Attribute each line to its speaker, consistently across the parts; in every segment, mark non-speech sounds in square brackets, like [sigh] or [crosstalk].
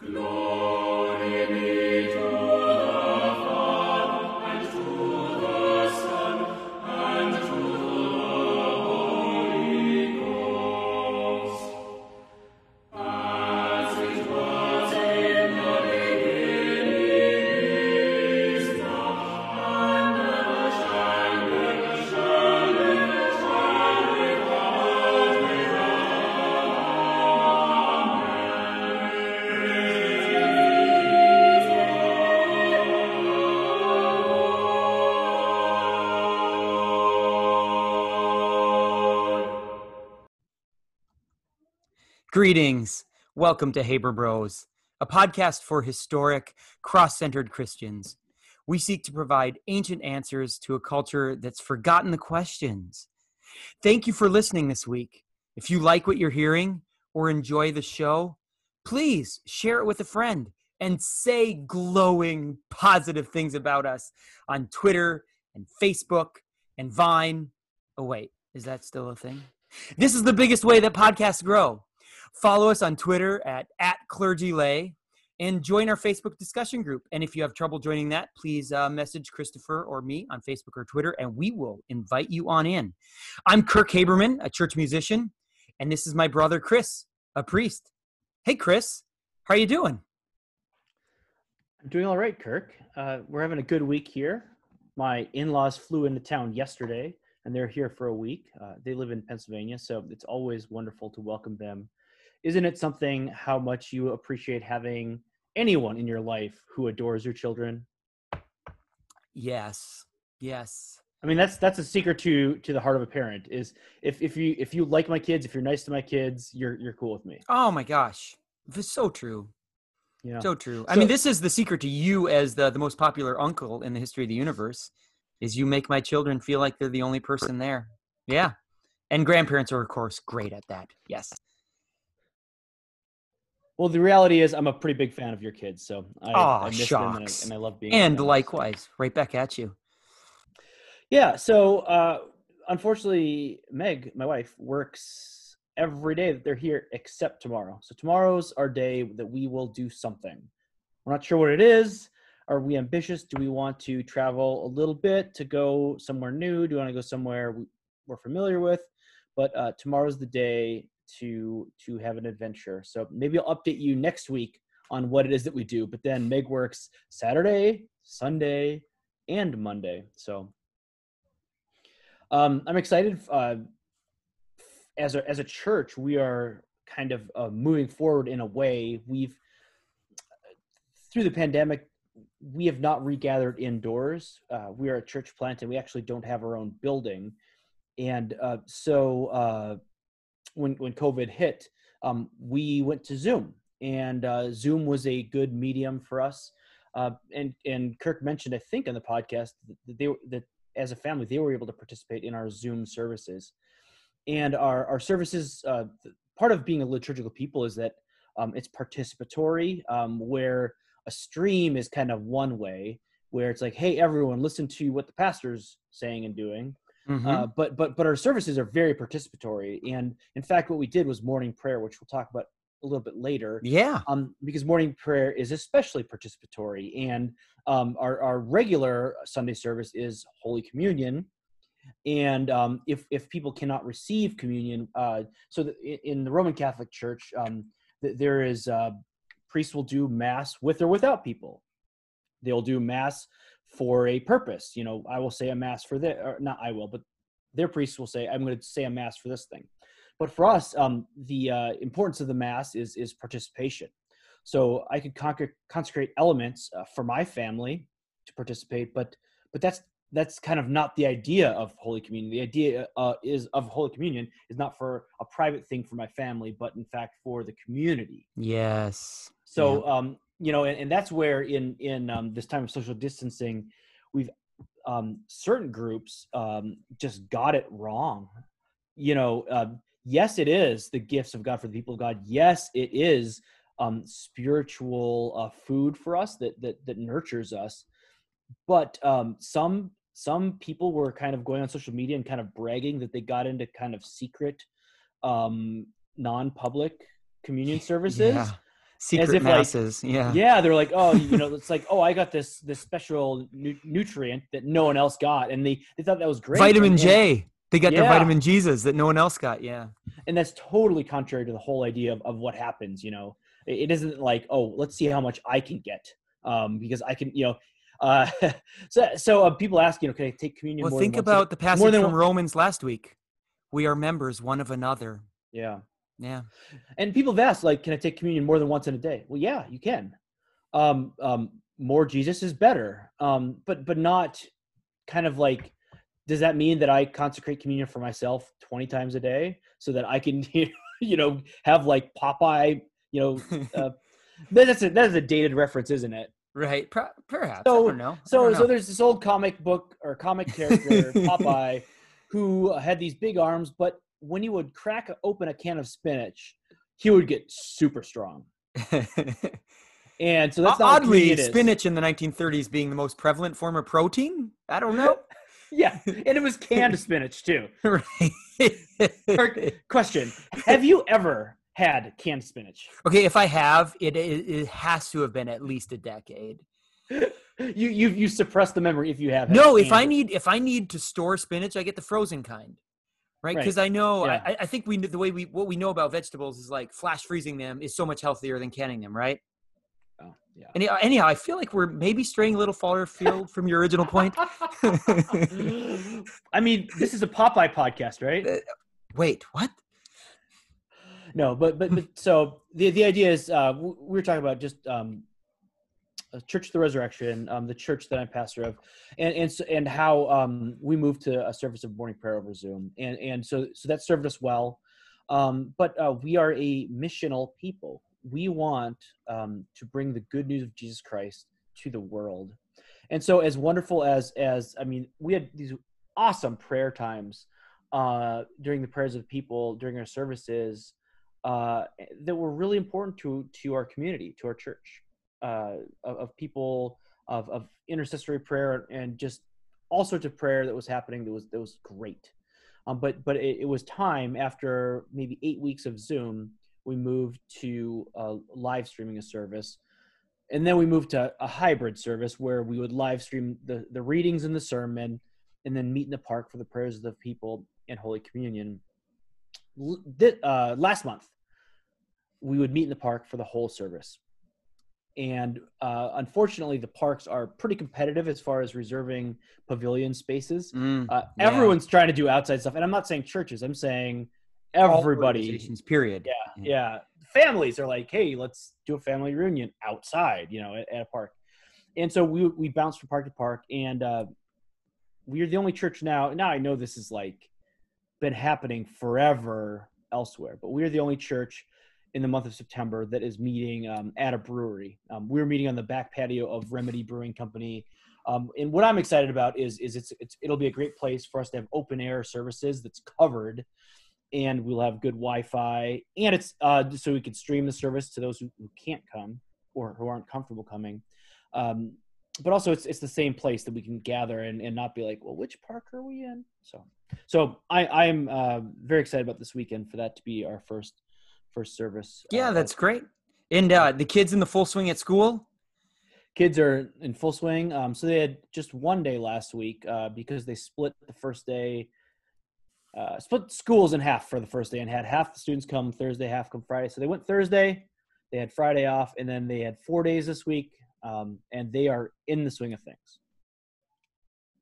Speaker 1: Glory. Greetings. Welcome to Haber Bros, a podcast for historic, cross centered Christians. We seek to provide ancient answers to a culture that's forgotten the questions. Thank you for listening this week. If you like what you're hearing or enjoy the show, please share it with a friend and say glowing, positive things about us on Twitter and Facebook and Vine. Oh, wait, is that still a thing? This is the biggest way that podcasts grow. Follow us on Twitter at, at clergylay and join our Facebook discussion group. And if you have trouble joining that, please uh, message Christopher or me on Facebook or Twitter, and we will invite you on in. I'm Kirk Haberman, a church musician, and this is my brother Chris, a priest. Hey, Chris, how are you doing?
Speaker 2: I'm doing all right, Kirk. Uh, we're having a good week here. My in-laws flew into town yesterday, and they're here for a week. Uh, they live in Pennsylvania, so it's always wonderful to welcome them isn't it something how much you appreciate having anyone in your life who adores your children?
Speaker 1: Yes. Yes.
Speaker 2: I mean that's that's a secret to to the heart of a parent is if if you if you like my kids, if you're nice to my kids, you're you're cool with me.
Speaker 1: Oh my gosh. It's so true. Yeah. So true. So, I mean, this is the secret to you as the the most popular uncle in the history of the universe is you make my children feel like they're the only person there. Yeah. And grandparents are of course great at that. Yes.
Speaker 2: Well, the reality is, I'm a pretty big fan of your kids, so
Speaker 1: I, oh, I miss them
Speaker 2: and I, and I, love being.
Speaker 1: And likewise, right back at you.
Speaker 2: Yeah. So, uh, unfortunately, Meg, my wife, works every day that they're here except tomorrow. So tomorrow's our day that we will do something. We're not sure what it is. Are we ambitious? Do we want to travel a little bit to go somewhere new? Do we want to go somewhere we're familiar with? But uh, tomorrow's the day to to have an adventure. So maybe I'll update you next week on what it is that we do. But then Meg works Saturday, Sunday, and Monday. So um, I'm excited. Uh, as a as a church, we are kind of uh, moving forward in a way. We've through the pandemic, we have not regathered indoors. Uh, we are a church plant, and we actually don't have our own building. And uh, so uh, when when COVID hit, um, we went to Zoom, and uh, Zoom was a good medium for us. Uh, and and Kirk mentioned, I think, on the podcast that they that as a family they were able to participate in our Zoom services, and our our services. Uh, part of being a liturgical people is that um, it's participatory, um, where a stream is kind of one way, where it's like, hey, everyone, listen to what the pastor's saying and doing Mm-hmm. Uh, but but but our services are very participatory, and in fact, what we did was morning prayer, which we'll talk about a little bit later.
Speaker 1: Yeah.
Speaker 2: Um, because morning prayer is especially participatory, and um, our our regular Sunday service is Holy Communion, and um, if if people cannot receive communion, uh, so the, in the Roman Catholic Church, um, th- there is uh, priests will do mass with or without people. They'll do mass for a purpose. You know, I will say a mass for this, or not I will, but their priests will say, I'm going to say a mass for this thing. But for us, um, the uh, importance of the mass is is participation. So I could conquer, consecrate elements uh, for my family to participate, but but that's that's kind of not the idea of Holy Communion. The idea uh, is of Holy Communion is not for a private thing for my family, but in fact for the community.
Speaker 1: Yes.
Speaker 2: So yeah. um, you know, and, and that's where in in um, this time of social distancing, we've um, certain groups um, just got it wrong. You know, uh, yes, it is the gifts of God for the people of God. Yes, it is um, spiritual uh, food for us that that that nurtures us. But um, some some people were kind of going on social media and kind of bragging that they got into kind of secret, um, non-public communion [laughs] services. Yeah
Speaker 1: Secret
Speaker 2: if, like,
Speaker 1: masses. yeah.
Speaker 2: yeah they're like oh you know [laughs] it's like oh i got this this special nu- nutrient that no one else got and they they thought that was great
Speaker 1: Vitamin
Speaker 2: and,
Speaker 1: J. They got their vitamin Jesus that no one else got. Yeah.
Speaker 2: and that's totally contrary to the whole idea of, of what happens you know it, it isn't like oh let's see how much i can get um because i can you know uh [laughs] so so uh, people ask you know can i take communion
Speaker 1: Well,
Speaker 2: more
Speaker 1: think about the passage
Speaker 2: more than
Speaker 1: from
Speaker 2: one-
Speaker 1: Romans last week. We are members one of another.
Speaker 2: yeah
Speaker 1: Yeah.
Speaker 2: and people have asked like can i take communion more than once in a day well yeah you can um um more jesus is better um but but not kind of like does that mean that i consecrate communion for myself 20 times a day so that i can [laughs] you know have like popeye you know uh, [laughs] that's a that's a dated reference isn't it
Speaker 1: Right. Per- perhaps.
Speaker 2: So-
Speaker 1: I don't know. I
Speaker 2: so
Speaker 1: don't
Speaker 2: so there's this old comic book or comic character [laughs] popeye who had these big arms but when he would crack open a can of spinach he would get super strong [laughs] and so that's
Speaker 1: Oddly, spinach in the 1930s being the most prevalent form of protein. I don't know. [laughs]
Speaker 2: yeah and it was canned [laughs] spinach too
Speaker 1: right.
Speaker 2: question have you ever had canned spinach
Speaker 1: okay, if I have, it, it it has to have been at least a decade.
Speaker 2: you you you suppress the memory if you have
Speaker 1: No, if I need if I need to store spinach, I get the frozen kind. Right?
Speaker 2: Right.
Speaker 1: Because I know
Speaker 2: Yeah.
Speaker 1: I, I think we the way we what we know about vegetables is like flash freezing them is so much healthier than canning them, right?
Speaker 2: oh, yeah
Speaker 1: Anyhow, anyhow, I feel like we're maybe straying a little far afield from your original point. [laughs]
Speaker 2: I mean, this is a Popeye podcast, right?
Speaker 1: Wait, what?
Speaker 2: No, but but, but so the the idea is uh, we were talking about just um, uh, Church of the Resurrection, um, the church that I'm pastor of, and and so, and how um, we moved to a service of morning prayer over Zoom, and and so so that served us well. Um, but uh, we are a missional people. We want um, to bring the good news of Jesus Christ to the world, and so as wonderful as as I mean, we had these awesome prayer times uh, during the prayers of people during our services uh, that were really important to to our community, to our church, uh, of, of people of, of intercessory prayer and just all sorts of prayer that was happening. That was that was great. Um, but but it, it was time after maybe eight weeks of Zoom, we moved to live streaming a service, and then we moved to a hybrid service where we would live stream the the readings and the sermon, and then meet in the park for the prayers of the people and Holy Communion. L- thi- uh, last month, we would meet in the park for the whole service. And uh, unfortunately, the parks are pretty competitive as far as reserving pavilion spaces.
Speaker 1: Mm,
Speaker 2: Uh,
Speaker 1: Yeah.
Speaker 2: Everyone's trying to do outside stuff, and I'm not saying churches. I'm saying everybody.
Speaker 1: Period.
Speaker 2: Yeah, yeah. Families are like, hey, let's do a family reunion outside, you know, at, at a park. And so we we bounced from park to park, and uh, we are the only church now. Now I know this is like been happening forever elsewhere, but we are the only church in the month of September that is meeting um, at a brewery. Um, we're meeting on the back patio of Remedy Brewing Company. Um, and what I'm excited about is is it's, it's it'll be a great place for us to have open air services that's covered, and we'll have good Wi-Fi, and it's uh, so we can stream the service to those who, who can't come or who aren't comfortable coming. Um, but also, it's it's the same place that we can gather and, and not be like, well, which park are we in? So, so I I'm uh, very excited about this weekend for that to be our first first service.
Speaker 1: Yeah,
Speaker 2: uh,
Speaker 1: that's great. And uh, the kids in the full swing at school.
Speaker 2: kids are in full swing. Um, so they had just one day last week uh, because they split the first day, uh, split schools in half for the first day and had half the students come Thursday, half come Friday. So they went Thursday, they had Friday off, and then they had four days this week, um, and they are in the swing of things.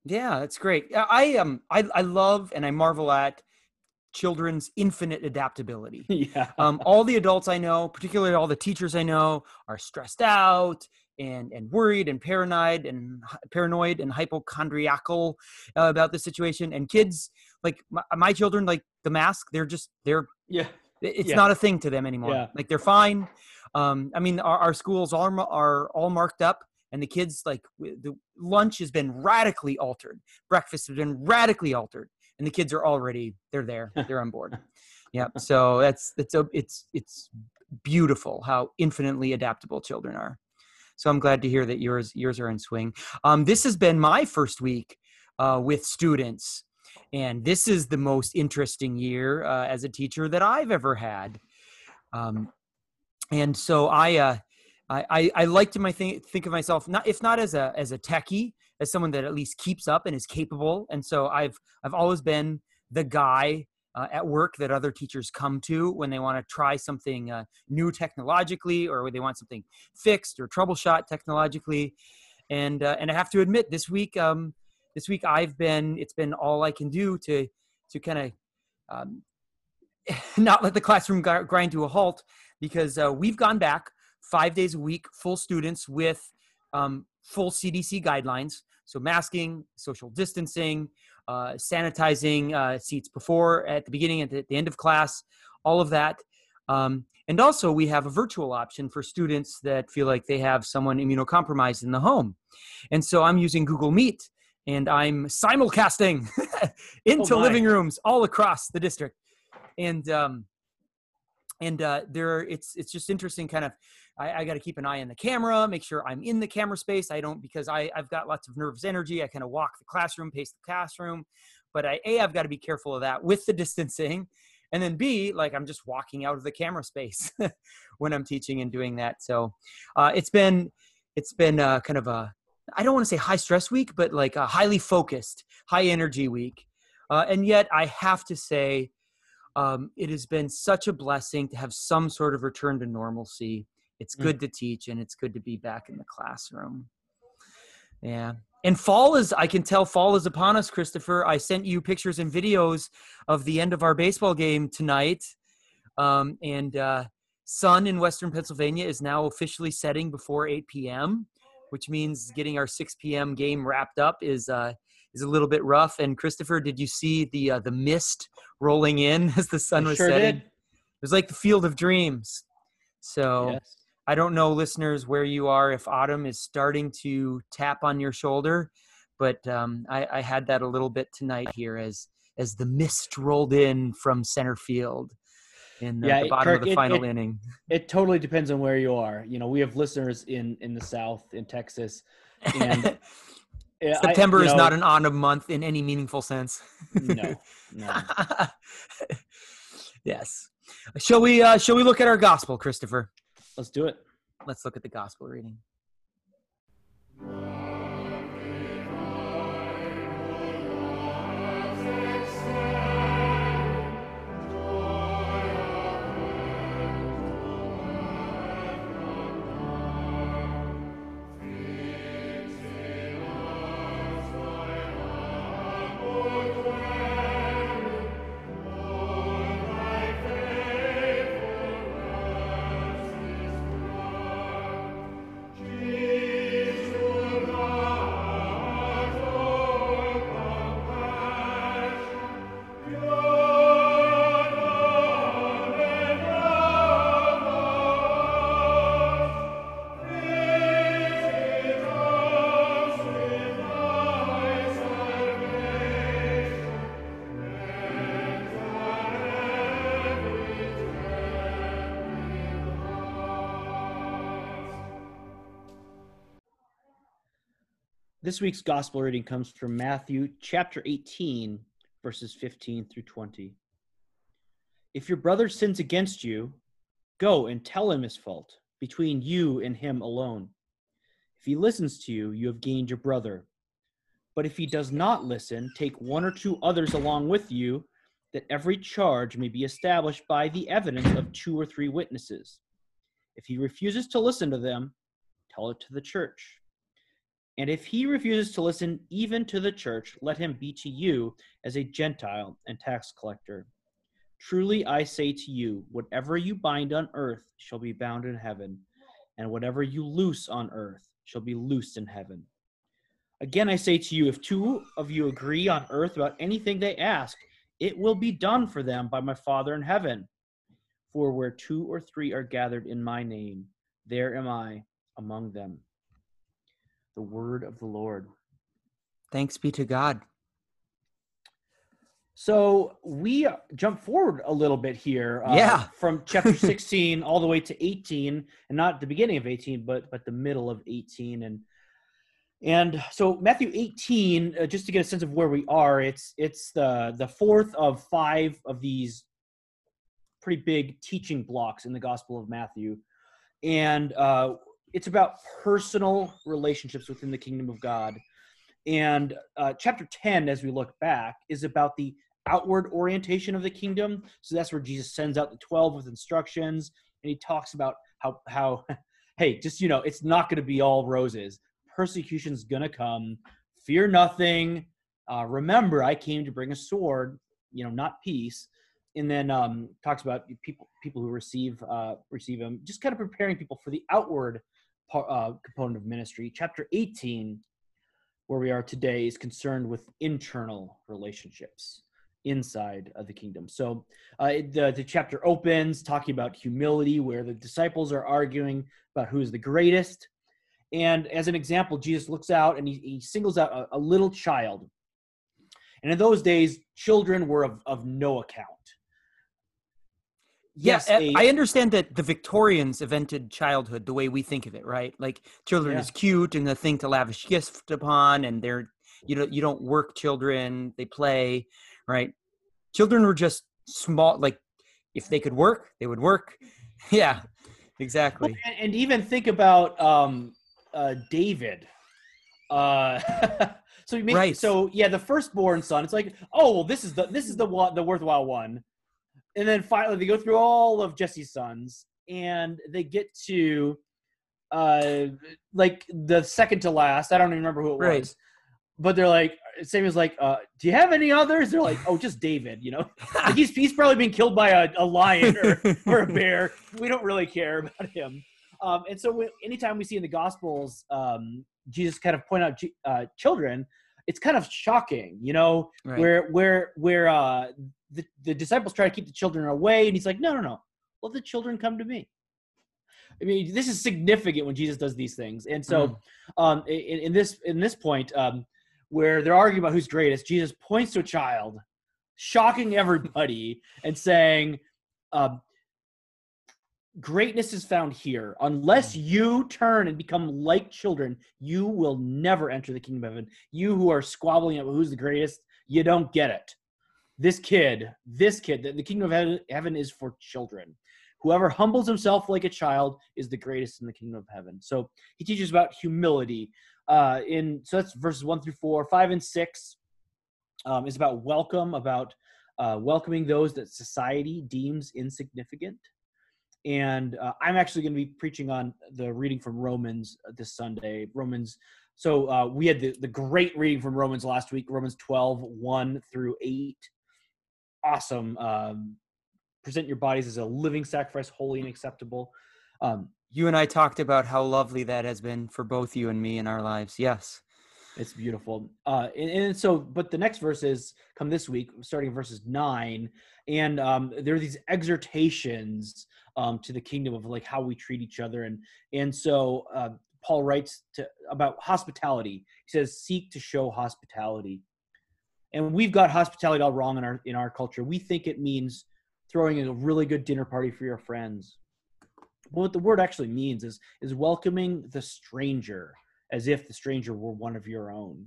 Speaker 1: Yeah, that's great. I I, um I I love and I marvel at children's infinite adaptability. [laughs]
Speaker 2: yeah.
Speaker 1: Um, all the adults I know, particularly all the teachers I know, are stressed out and and worried and paranoid and paranoid and hypochondriacal uh, about the situation. And kids, like my, my children, like the mask, they're just they're
Speaker 2: yeah.
Speaker 1: it's
Speaker 2: Yeah.
Speaker 1: not a thing to them anymore.
Speaker 2: Yeah.
Speaker 1: Like they're fine. Um, I mean, our, our schools are are all marked up, and the kids like the lunch has been radically altered, breakfast has been radically altered, and the kids are already they're there, [laughs] they're on board. Yeah, so that's it's a it's it's beautiful how infinitely adaptable children are. So I'm glad to hear that yours yours are in swing. Um, this has been my first week uh, with students, and this is the most interesting year uh, as a teacher that I've ever had. Um, and so I, uh, I, I, I like to my think, think of myself not if not as a as a techie, as someone that at least keeps up and is capable. And so I've I've always been the guy uh, at work that other teachers come to when they want to try something uh, new technologically or they want something fixed or troubleshot technologically. And uh, and I have to admit, this week um, this week I've been it's been all I can do to to kind of um, [laughs] not let the classroom grind to a halt because uh, we've gone back five days a week, full students with um, full CDC guidelines. So masking, social distancing, uh, sanitizing uh, seats before, at the beginning, at the, the end of class, all of that. Um, and also, we have a virtual option for students that feel like they have someone immunocompromised in the home. And so I'm using Google Meet and I'm simulcasting [laughs] into oh living rooms all across the district. And um, and uh, there, it's it's just interesting, kind of I, I got to keep an eye on the camera, make sure I'm in the camera space. I don't because I, I've got lots of nervous energy. I kind of walk the classroom, pace the classroom. But I, A, I've got to be careful of that with the distancing. And then B, like I'm just walking out of the camera space [laughs] when I'm teaching and doing that. So uh, it's been it's been uh, kind of a I don't want to say high stress week, but like a highly focused, high energy week. Uh, and yet I have to say, um, it has been such a blessing to have some sort of return to normalcy it's mm. good mm. to teach and it's good to be back in the classroom yeah and fall is i can tell fall is upon us christopher i sent you pictures and videos of the end of our baseball game tonight um, and uh, sun in western pennsylvania is now officially setting before 8 p.m which means getting our 6 p.m game wrapped up is uh, is a little bit rough and christopher did you see the uh, the mist rolling in [laughs] as the sun I was sure setting did. it was like the field of dreams so yes. I don't know, listeners, where you are, if autumn is starting to tap on your shoulder, but um, I, I, had that a little bit tonight here as as the mist rolled in from center field in the, yeah, the bottom Kirk, of the final
Speaker 2: it,
Speaker 1: inning.
Speaker 2: It totally depends on where you are. You know, we have listeners in in the South, in Texas, and [laughs]
Speaker 1: September I, is know, not an autumn month in any meaningful sense.
Speaker 2: no, no. [laughs]
Speaker 1: yes. Shall we? Uh, shall we look at our gospel, Christopher?
Speaker 2: Let's do it.
Speaker 1: Let's look at the gospel reading.
Speaker 2: This week's gospel reading comes from Matthew chapter 18, verses 15 through 20. If your brother sins against you, go and tell him his fault between you and him alone. If he listens to you, you have gained your brother. But if he does not listen, take one or two others along with you, that every charge may be established by the evidence of two or three witnesses. If he refuses to listen to them, tell it to the church. And if he refuses to listen even to the church, let him be to you as a Gentile and tax collector. Truly I say to you, whatever you bind on earth shall be bound in heaven, and whatever you loose on earth shall be loosed in heaven. Again I say to you, if two of you agree on earth about anything they ask, it will be done for them by my Father in heaven. For where two or three are gathered in my name, there am I among them the word of the Lord.
Speaker 1: Thanks be to God.
Speaker 2: So we jump forward a little bit here.
Speaker 1: Uh, yeah.
Speaker 2: From chapter 16 all the way to 18, and not the beginning of 18, but but the middle of 18. And and so Matthew 18, uh, just to get a sense of where we are, it's it's the the fourth of five of these pretty big teaching blocks in the Gospel of Matthew. and uh, it's about personal relationships within the kingdom of God. And uh, chapter 10, as we look back, is about the outward orientation of the kingdom. So that's where Jesus sends out the 12 with instructions, and he talks about how, how [laughs] hey, just, you know, it's not going to be all roses. Persecution's going to come. Fear nothing. Uh, remember, I came to bring a sword, you know, not peace. And then um, talks about people people who receive uh, receive him, just kind of preparing people for the outward uh, component of ministry. Chapter 18, where we are today, is concerned with internal relationships inside of the kingdom. So uh, the, the chapter opens talking about humility, where the disciples are arguing about who is the greatest. And as an example, Jesus looks out and he, he singles out a, a little child. And in those days, children were of, of no account.
Speaker 1: Yes, yeah, a, I understand that the Victorians invented childhood the way we think of it, right? Like children yeah. is cute and the thing to lavish gifts upon, and they're you know you don't work children, they play, right? Children were just small, like if they could work, they would work. [laughs] yeah, exactly.
Speaker 2: And, and, even think about um, uh, David. Uh, [laughs] so you make, right. so yeah, the firstborn son. It's like, oh well, this is the this is the one the worthwhile one and then finally they go through all of Jesse's sons and they get to uh like the second to last. I don't even remember who it right. was. But they're like Samuel's like, uh, do you have any others? They're like, oh, just David, you know? [laughs] like he's he's probably been killed by a, a lion or, [laughs] or a bear. We don't really care about him. Um, and so we, anytime we see in the Gospels um, Jesus kind of point out uh, children, it's kind of shocking, you know, right. where where where uh, the, the disciples try to keep the children away, and he's like, no, no, no, let the children come to me. I mean, this is significant when Jesus does these things, and so mm. um, in, in, this in this point um, where they're arguing about who's greatest, Jesus points to a child, shocking everybody, [laughs] and saying, um, greatness is found here. Unless mm. you turn and become like children, you will never enter the kingdom of heaven. You who are squabbling about who's the greatest, you don't get it. This kid, this kid, the, the kingdom of heaven is for children. Whoever humbles himself like a child is the greatest in the kingdom of heaven. So he teaches about humility. Uh, in so that's verses one through four, five and six um, is about welcome, about uh, welcoming those that society deems insignificant and uh, i'm actually going to be preaching on the reading from romans uh, this sunday romans so uh, we had the, the great reading from romans last week romans 12 1 through 8 awesome um, present your bodies as a living sacrifice holy and acceptable um,
Speaker 1: you and i talked about how lovely that has been for both you and me in our lives yes
Speaker 2: it's beautiful. Uh, and, and, so, but the next verses come this week, starting verses nine, and um, there are these exhortations um, to the kingdom of like how we treat each other, and and so uh, Paul writes to about hospitality. He says, "Seek to show hospitality," and we've got hospitality all wrong in our in our culture. We think it means throwing a really good dinner party for your friends. But what the word actually means is is welcoming the stranger as if the stranger were one of your own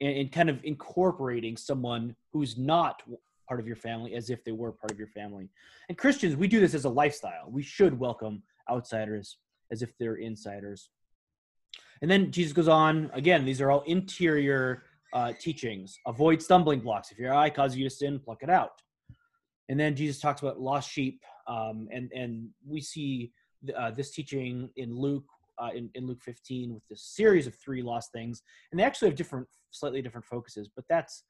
Speaker 2: and, and, kind of incorporating someone who's not part of your family as if they were part of your family and christians we do this as a lifestyle we should welcome outsiders as if they're insiders and then jesus goes on again these are all interior uh, teachings avoid stumbling blocks if your eye causes you to sin pluck it out and then jesus talks about lost sheep um, and and we see uh, this teaching in luke uh, in, in Luke 15 with this series of three lost things, and they actually have different, slightly different focuses. But that's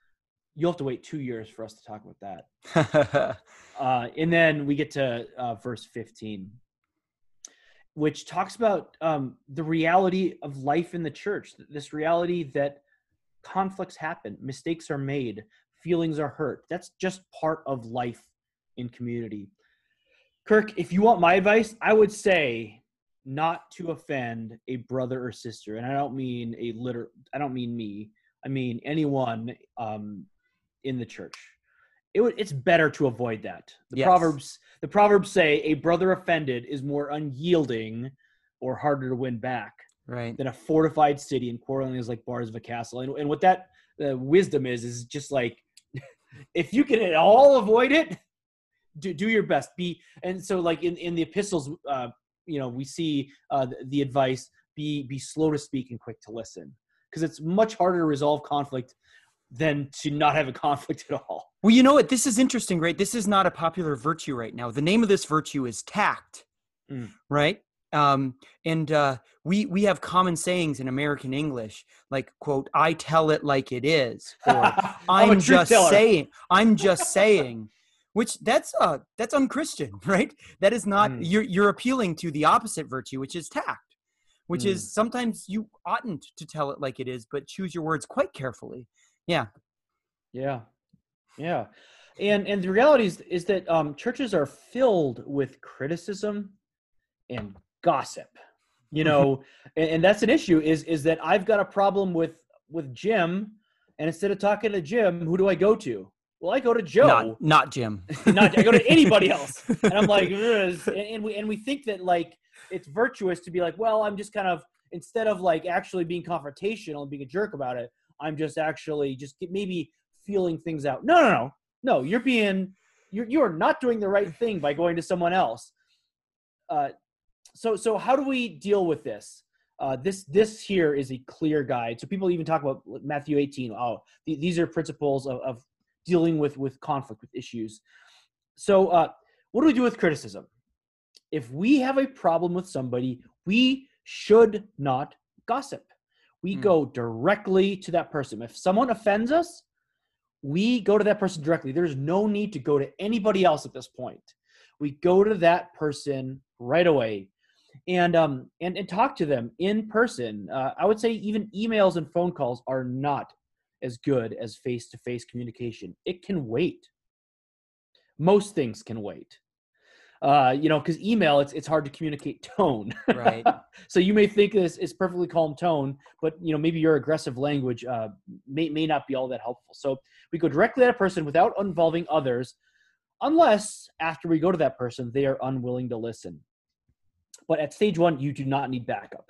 Speaker 2: you'll have to wait two years for us to talk about that. [laughs] uh, and then we get to uh, verse 15, which talks about um, the reality of life in the church. This reality that conflicts happen, mistakes are made, feelings are hurt. That's just part of life in community. Kirk, if you want my advice, I would say not to offend a brother or sister, and I don't mean a liter. I don't mean me. I mean anyone um, in the church. It w- it's better to avoid that. The yes. proverbs the proverbs say a brother offended is more unyielding or harder to win back
Speaker 1: right.
Speaker 2: than a fortified city, and quarreling is like bars of a castle. And, and what that uh, wisdom is is just like [laughs] if you can at all avoid it, do, do your best. Be and so like in in the epistles. Uh, you know we see uh, the, the advice be be slow to speak and quick to listen because it's much harder to resolve conflict than to not have a conflict at all.
Speaker 1: Well, you know what? This is interesting, right? This is not a popular virtue right now. The name of this virtue is tact,
Speaker 2: Mm.
Speaker 1: right? Um, and uh, we we have common sayings in American English, like quote, "I tell it like it is," or [laughs]
Speaker 2: I'm
Speaker 1: "I'm just
Speaker 2: teller.
Speaker 1: saying," "I'm just [laughs] saying," which that's uh that's unchristian, [laughs] right? That is not
Speaker 2: Mm.
Speaker 1: you're you're appealing to the opposite virtue, which is tact, which
Speaker 2: Mm.
Speaker 1: is sometimes you oughtn't to tell it like it is, but choose your words quite carefully. Yeah.
Speaker 2: Yeah, yeah, and and the reality is is that um, churches are filled with criticism and gossip. You [laughs] know, and, and that's an issue. Is is that I've got a problem with with Jim, and instead of talking to Jim, who do I go to? Well, I go to Joe.
Speaker 1: Not not Jim. [laughs]
Speaker 2: not I go to anybody else. [laughs] And I'm like, and, and we and we think that like it's virtuous to be like, well, I'm just kind of instead of like actually being confrontational and being a jerk about it, I'm just actually just maybe feeling things out. No, no, no, no. You're being you're you are not doing the right thing by going to someone else. Uh, so so how do we deal with this? Uh, this this here is a clear guide. So people even talk about Matthew 18. Oh, th- these are principles of, of dealing with with conflict with issues. So uh, what do we do with criticism? If we have a problem with somebody, we should not gossip. We
Speaker 1: Hmm.
Speaker 2: go directly to that person. If someone offends us, we go to that person directly. There's no need to go to anybody else at this point. We go to that person right away and um and, and talk to them in person. Uh, I would say even emails and phone calls are not as good as face-to-face communication. It can wait. Most things can wait. Uh, you know, because email, it's it's hard to communicate tone.
Speaker 1: Right. [laughs]
Speaker 2: so you may think this is perfectly calm tone, but you know maybe your aggressive language uh, may may not be all that helpful. So we go directly at a person without involving others, unless after we go to that person they are unwilling to listen. But at stage one, you do not need backup.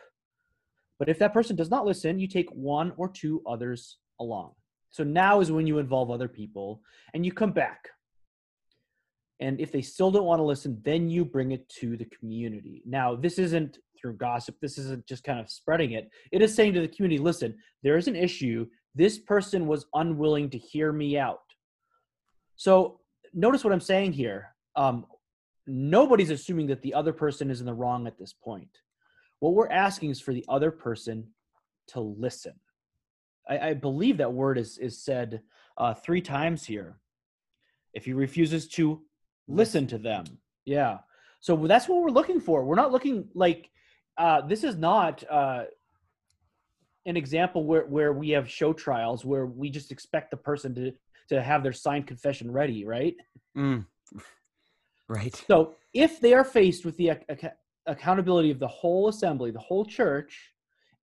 Speaker 2: But if that person does not listen, you take one or two others along. So now is when you involve other people and you come back. And if they still don't want to listen, then you bring it to the community. Now, this isn't through gossip, this isn't just kind of spreading it. It is saying to the community listen, there is an issue. This person was unwilling to hear me out. So notice what I'm saying here. Um, nobody's assuming that the other person is in the wrong at this point. What we're asking is for the other person to listen. I, I believe that word is is said uh, three times here. If he refuses to listen to them, yeah. So that's what we're looking for. We're not looking like uh, this is not uh, an example where where we have show trials where we just expect the person to to have their signed confession ready, right?
Speaker 1: Mm. [laughs] Right.
Speaker 2: So if they are faced with the ac- ac- accountability of the whole assembly, the whole church,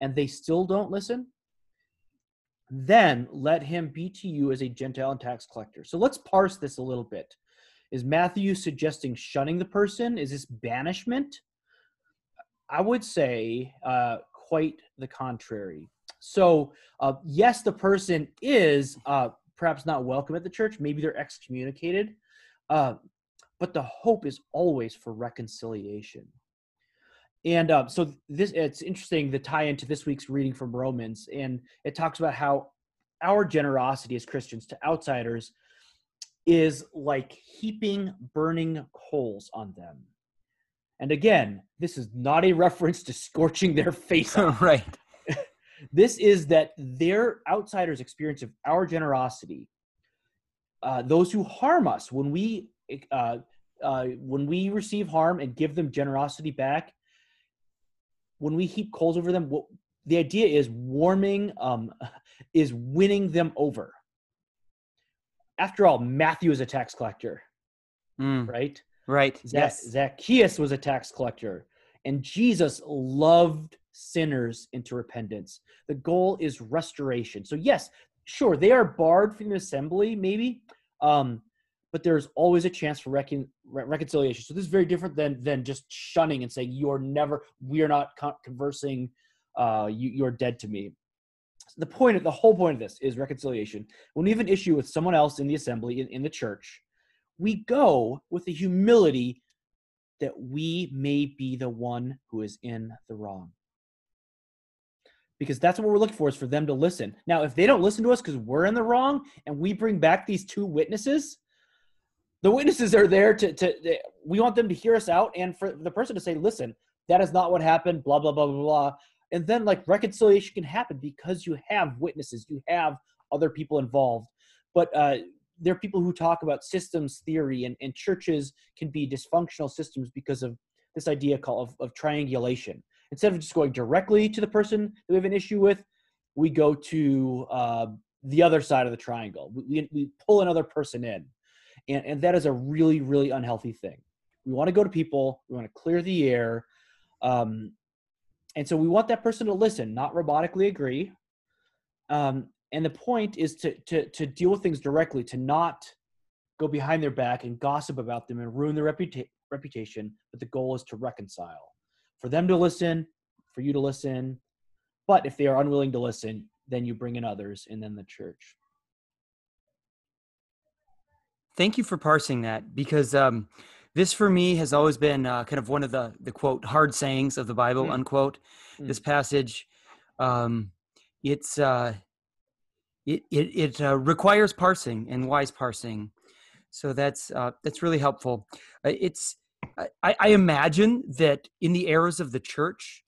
Speaker 2: and they still don't listen, then let him be to you as a Gentile and tax collector. So let's parse this a little bit. Is Matthew suggesting shunning the person? Is this banishment? I would say uh, quite the contrary. So, uh, yes, the person is uh, perhaps not welcome at the church. Maybe they're excommunicated. But the hope is always for reconciliation. And uh, so this it's interesting the tie into this week's reading from Romans, and it talks about how our generosity as Christians to outsiders is like heaping burning coals on them. And again, this is not a reference to scorching their face [laughs]
Speaker 1: right. [laughs]
Speaker 2: This is that their outsiders' experience of our generosity, uh, those who harm us when we uh, uh, when we receive harm and give them generosity back, when we heap coals over them, what, the idea is warming, um, [laughs] is winning them over. After all, Matthew is a tax collector,
Speaker 1: Mm.
Speaker 2: right?
Speaker 1: Right.
Speaker 2: Zac-
Speaker 1: Yes.
Speaker 2: Zacchaeus was a tax collector, and Jesus loved sinners into repentance. The goal is restoration. So, yes, sure, they are barred from the assembly, maybe, um, but there's always a chance for recon- re- reconciliation. So, this is very different than than just shunning and saying you're never, we are not con- conversing. Uh, you, you're dead to me. The point of the whole point of this is reconciliation. When we have an issue with someone else in the assembly in, in the church, we go with the humility that we may be the one who is in the wrong. Because that's what we're looking for is for them to listen. Now, if they don't listen to us because we're in the wrong and we bring back these two witnesses, the witnesses are there to, to, we want them to hear us out and for the person to say, listen, that is not what happened, blah, blah, blah, blah, blah. And then like reconciliation can happen because you have witnesses, you have other people involved. But uh, there are people who talk about systems theory and, and churches can be dysfunctional systems because of this idea called of, of triangulation. Instead of just going directly to the person that we have an issue with, we go to uh, the other side of the triangle. We, we pull another person in. And, and that is a really, really unhealthy thing. We want to go to people, we want to clear the air. Um, and so we want that person to listen, not robotically agree. Um, and the point is to to to deal with things directly to not go behind their back and gossip about them and ruin their reputa- reputation but the goal is to reconcile for them to listen for you to listen but if they are unwilling to listen then you bring in others and then the church
Speaker 1: thank you for parsing that because um, this for me has always been uh, kind of one of the the quote hard sayings of the bible mm. unquote mm. this passage um, it's uh, it it, it uh, requires parsing and wise parsing so that's uh, that's really helpful uh, it's I, I imagine that in the eras of the church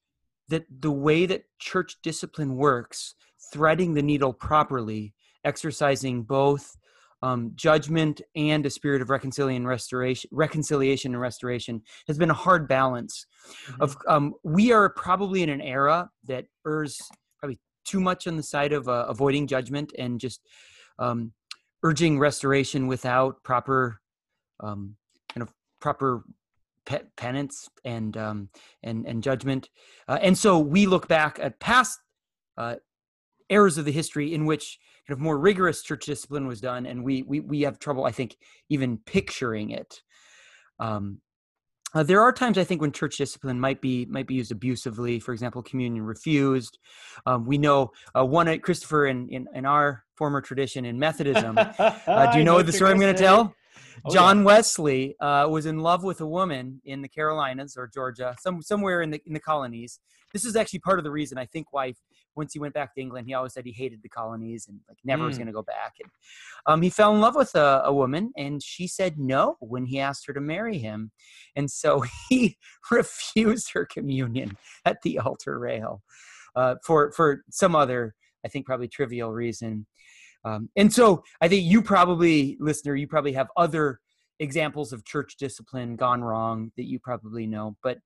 Speaker 1: that the way that church discipline works threading the needle properly exercising both um, judgment and a spirit of reconciliation and restoration reconciliation and restoration has been a hard balance mm-hmm. of um, we are probably in an era that errs probably too much on the side of uh, avoiding judgment and just um, urging restoration without proper um, kind of proper pe- penance and um, and and judgment. Uh, and so we look back at past uh, eras of the history in which kind of more rigorous church discipline was done, and we we we have trouble, I think, even picturing it. Um, uh, there are times I think when church discipline might be might be used abusively. For example, communion refused. Um, we know uh, one at Christopher in, in, in our former tradition in Methodism. [laughs] Uh, do you know, know the story I'm going to tell? Oh, John yeah. Wesley uh, was in love with a woman in the Carolinas or Georgia, some somewhere in the in the colonies. This is actually part of the reason I think why once he went back to England, he always said he hated the colonies and like never mm. was going to go back. And um, he fell in love with a, a, woman, and she said no when he asked her to marry him, and so [laughs] he refused her communion at the altar rail uh, for for some other, I think, probably trivial reason. Um, and so I think you probably, listener, you probably have other examples of church discipline gone wrong that you probably know, but.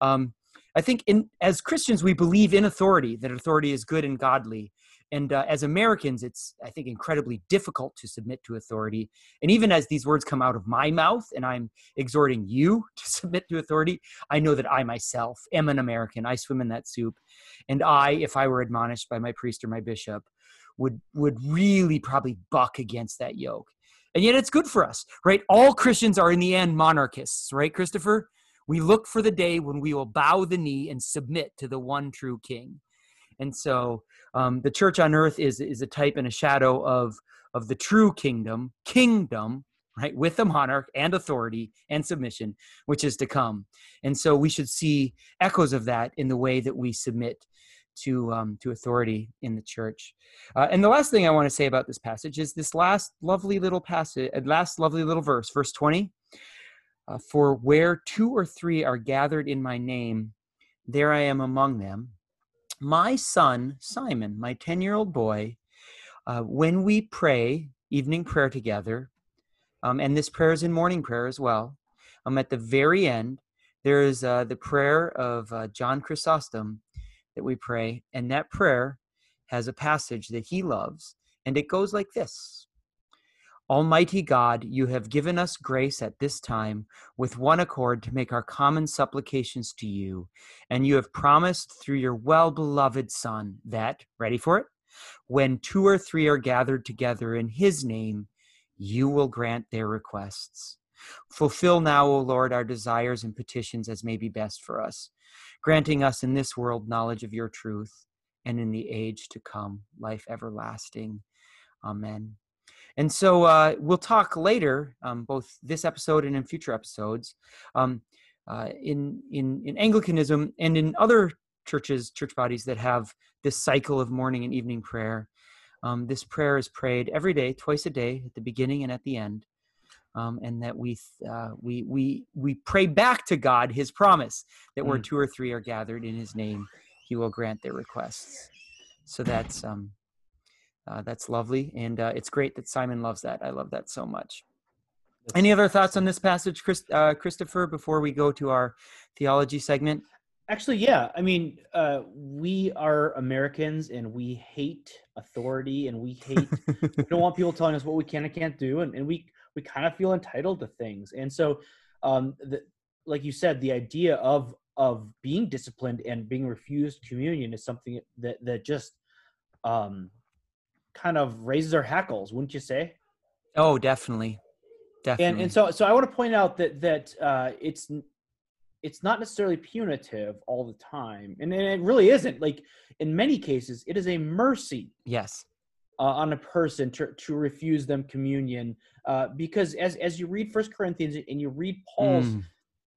Speaker 1: Um, I think in as Christians we believe in authority that authority is good and godly. And uh, as Americans, it's I think incredibly difficult to submit to authority. And even as these words come out of my mouth, and I'm exhorting you [laughs] to submit to authority, I know that I myself am an American. I swim in that soup, and I, if I were admonished by my priest or my bishop, would would really probably buck against that yoke. And yet, it's good for us, right? All Christians are in the end monarchists, right, Christopher? We look for the day when we will bow the knee and submit to the one true King. And so um, the church on earth is, is a type and a shadow of, of the true kingdom, kingdom, right, with the monarch and authority and submission, which is to come. And so we should see echoes of that in the way that we submit to um, to authority in the church. Uh, and the last thing I want to say about this passage is this last lovely little passage, uh, last lovely little verse, verse 20. Uh, for where two or three are gathered in my name, there I am among them. My son, Simon, my 10 year old boy, uh, when we pray evening prayer together, um, and this prayer is in morning prayer as well, um, at the very end, there is uh, the prayer of uh, John Chrysostom that we pray, and that prayer has a passage that he loves, and it goes like this Almighty God, you have given us grace at this time with one accord to make our common supplications to you, and you have promised through your well beloved Son that, ready for it? When two or three are gathered together in his name, you will grant their requests. Fulfill now, O Lord, our desires and petitions as may be best for us, granting us in this world knowledge of your truth, and in the age to come, life everlasting. Amen. And so uh, we'll talk later, um, both this episode and in future episodes, um, uh, in in in Anglicanism and in other churches, church bodies that have this cycle of morning and evening prayer. Um, this prayer is prayed every day, twice a day, at the beginning and at the end, um, and that we uh, we we we pray back to God His promise that mm. where two or three are gathered in His name, He will grant their requests. So that's um, uh, that's lovely, and uh, it's great that Simon loves that. I love that so much. Any other thoughts on this passage, Chris, uh, Christopher, before we go to our theology segment?
Speaker 2: Actually, yeah. I mean, uh, we are Americans and we hate authority and we hate, [laughs] we don't want people telling us what we can and can't do. And, and we, we kind of feel entitled to things. And so, um, the, like you said, the idea of, of being disciplined and being refused communion is something that, that just um, kind of raises our hackles, wouldn't you say?
Speaker 1: Oh, definitely. Definitely.
Speaker 2: And, and so, so I want to point out that, that uh, it's, it's not necessarily punitive all the time and, and it really isn't like in many cases it is a mercy
Speaker 1: yes
Speaker 2: uh, on a person to, to refuse them communion. Uh, because as as you read first corinthians and you read paul's mm.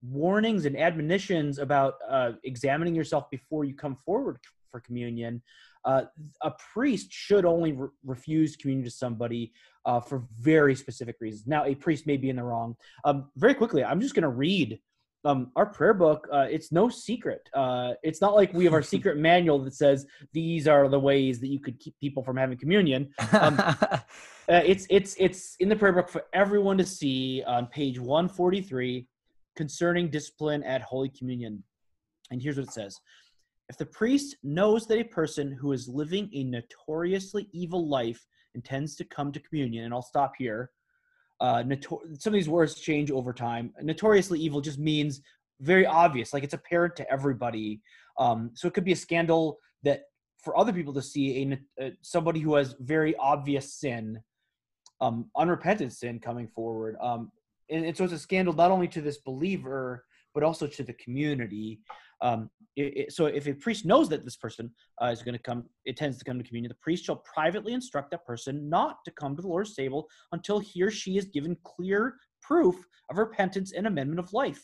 Speaker 2: warnings and admonitions about uh, examining yourself before you come forward for communion uh, a priest should only re- refuse communion to somebody uh, for very specific reasons. Now a priest may be in the wrong. Um, very quickly i'm just going to read um, our prayer book, uh, it's no secret. Uh, it's not like we have our [laughs] secret manual that says these are the ways that you could keep people from having communion. Um, [laughs] uh, it's it's it's in the prayer book for everyone to see on page 143 concerning discipline at Holy Communion. And here's what it says: If the priest knows that a person who is living a notoriously evil life intends to come to communion, and I'll stop here uh, notor- some of these words change over time. Notoriously evil just means very obvious, like it's apparent to everybody. Um, so it could be a scandal that for other people to see a, a somebody who has very obvious sin, um, unrepentant sin coming forward. Um, and, and so it's a scandal not only to this believer but also to the community. Um, it, it, so if a priest knows that this person uh, is going to come, it tends to come to communion, the priest shall privately instruct that person not to come to the Lord's table until he or she is given clear proof of repentance and amendment of life.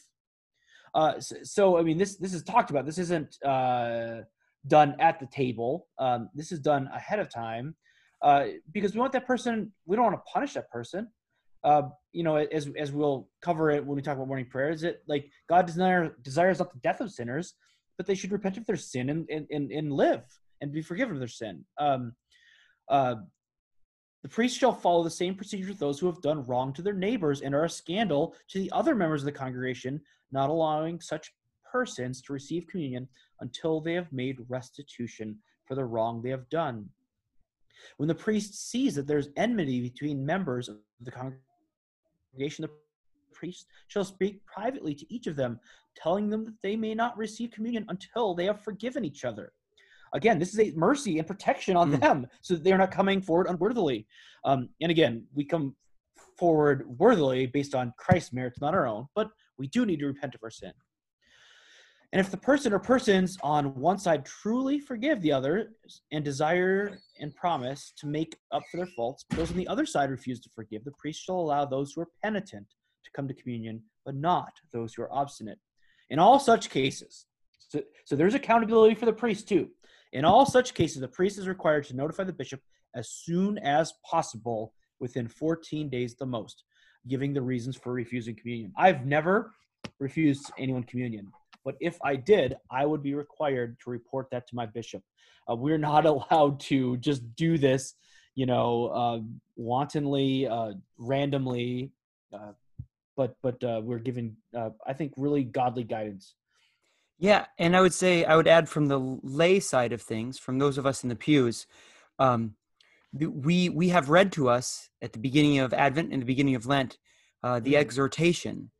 Speaker 2: Uh, so, so, I mean, this this is talked about. This isn't uh, done at the table. Um, this is done ahead of time uh, because we want that person. We don't want to punish that person uh, you know, as as we'll cover it when we talk about morning prayer, is it like God desire, desires not the death of sinners, but they should repent of their sin and and, and, and live and be forgiven of their sin. Um, uh, the priest shall follow the same procedure with those who have done wrong to their neighbors and are a scandal to the other members of the congregation, not allowing such persons to receive communion until they have made restitution for the wrong they have done. When the priest sees that there's enmity between members of the congregation, congregation, the priest shall speak privately to each of them, telling them that they may not receive communion until they have forgiven each other. Again, this is a mercy and protection on mm. them so that they're not coming forward unworthily. Um, and again, we come forward worthily based on Christ's merits, not our own, but we do need to repent of our sin. And if the person or persons on one side truly forgive the other and desire and promise to make up for their faults, those on the other side refuse to forgive, the priest shall allow those who are penitent to come to communion, but not those who are obstinate. In all such cases, so, so there's accountability for the priest too. In all such cases, the priest is required to notify the bishop as soon as possible within 14 days the most, giving the reasons for refusing communion. I've never refused anyone communion. But if I did, I would be required to report that to my bishop. Uh, we're not [laughs] allowed to just do this, you know, uh, wantonly, uh, randomly, uh, but but uh, we're given, uh, I think, really godly guidance.
Speaker 1: Yeah, and I would say I would add from the lay side of things, from those of us in the pews, um, we we have read to us at the beginning of Advent and the beginning of Lent the mm. exhortation.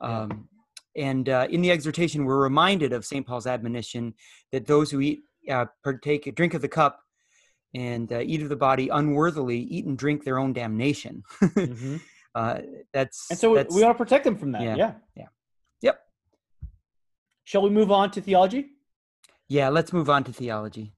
Speaker 1: Um, and uh, in the exhortation, we're reminded of St. Paul's admonition that those who eat, uh, partake, drink of the cup, and uh, eat of the body unworthily, eat and drink their own damnation. mm-hmm. [laughs] Uh, that's
Speaker 2: and so
Speaker 1: that's,
Speaker 2: we want to protect them from that. Yeah,
Speaker 1: yeah, yeah. Yep.
Speaker 2: Shall we move on to theology?
Speaker 1: Yeah, let's move on to theology.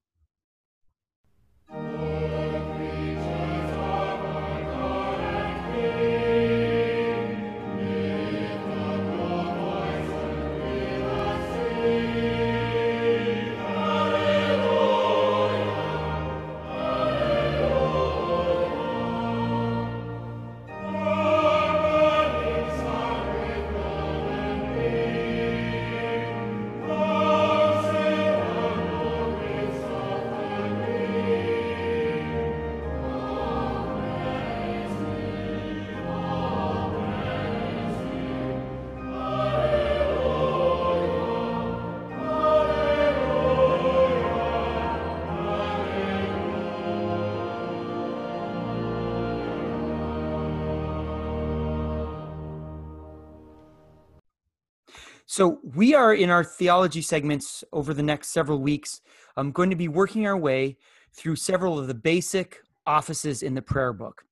Speaker 1: So, we are in our theology segments over the next several weeks. I'm going to be working our way through several of the basic offices in the prayer book.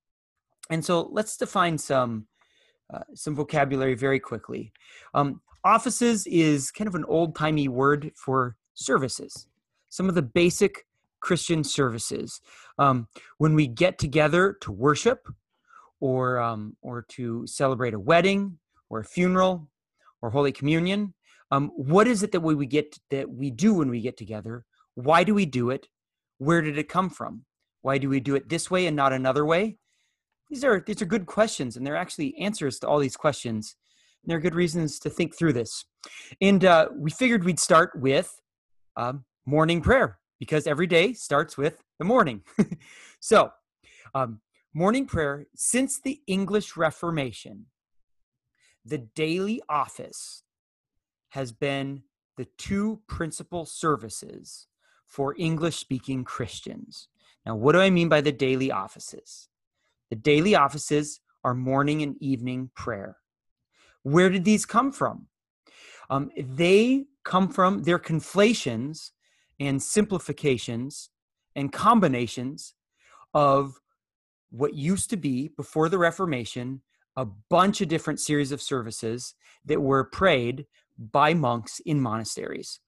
Speaker 1: And so, let's define some uh, some vocabulary very quickly. Um, offices is kind of an old timey word for services. Some of the basic Christian services. Um, when we get together to worship, or um, or to celebrate a wedding, or a funeral, or Holy Communion, um, what is it that we, get that we do when we get together? Why do we do it? Where did it come from? Why do we do it this way and not another way? These are these are good questions, and they're actually answers to all these questions. And there are good reasons to think through this. And uh, we figured we'd start with um, morning prayer because every day starts with the morning. [laughs] so, um, morning prayer since the English Reformation, the daily office has been the two principal services for English speaking Christians. Now, what do I mean by the daily offices? The daily offices are morning and evening prayer. Where did these come from? Um, they come from their conflations and simplifications and combinations of what used to be before the Reformation a bunch of different series of services that were prayed by monks in monasteries.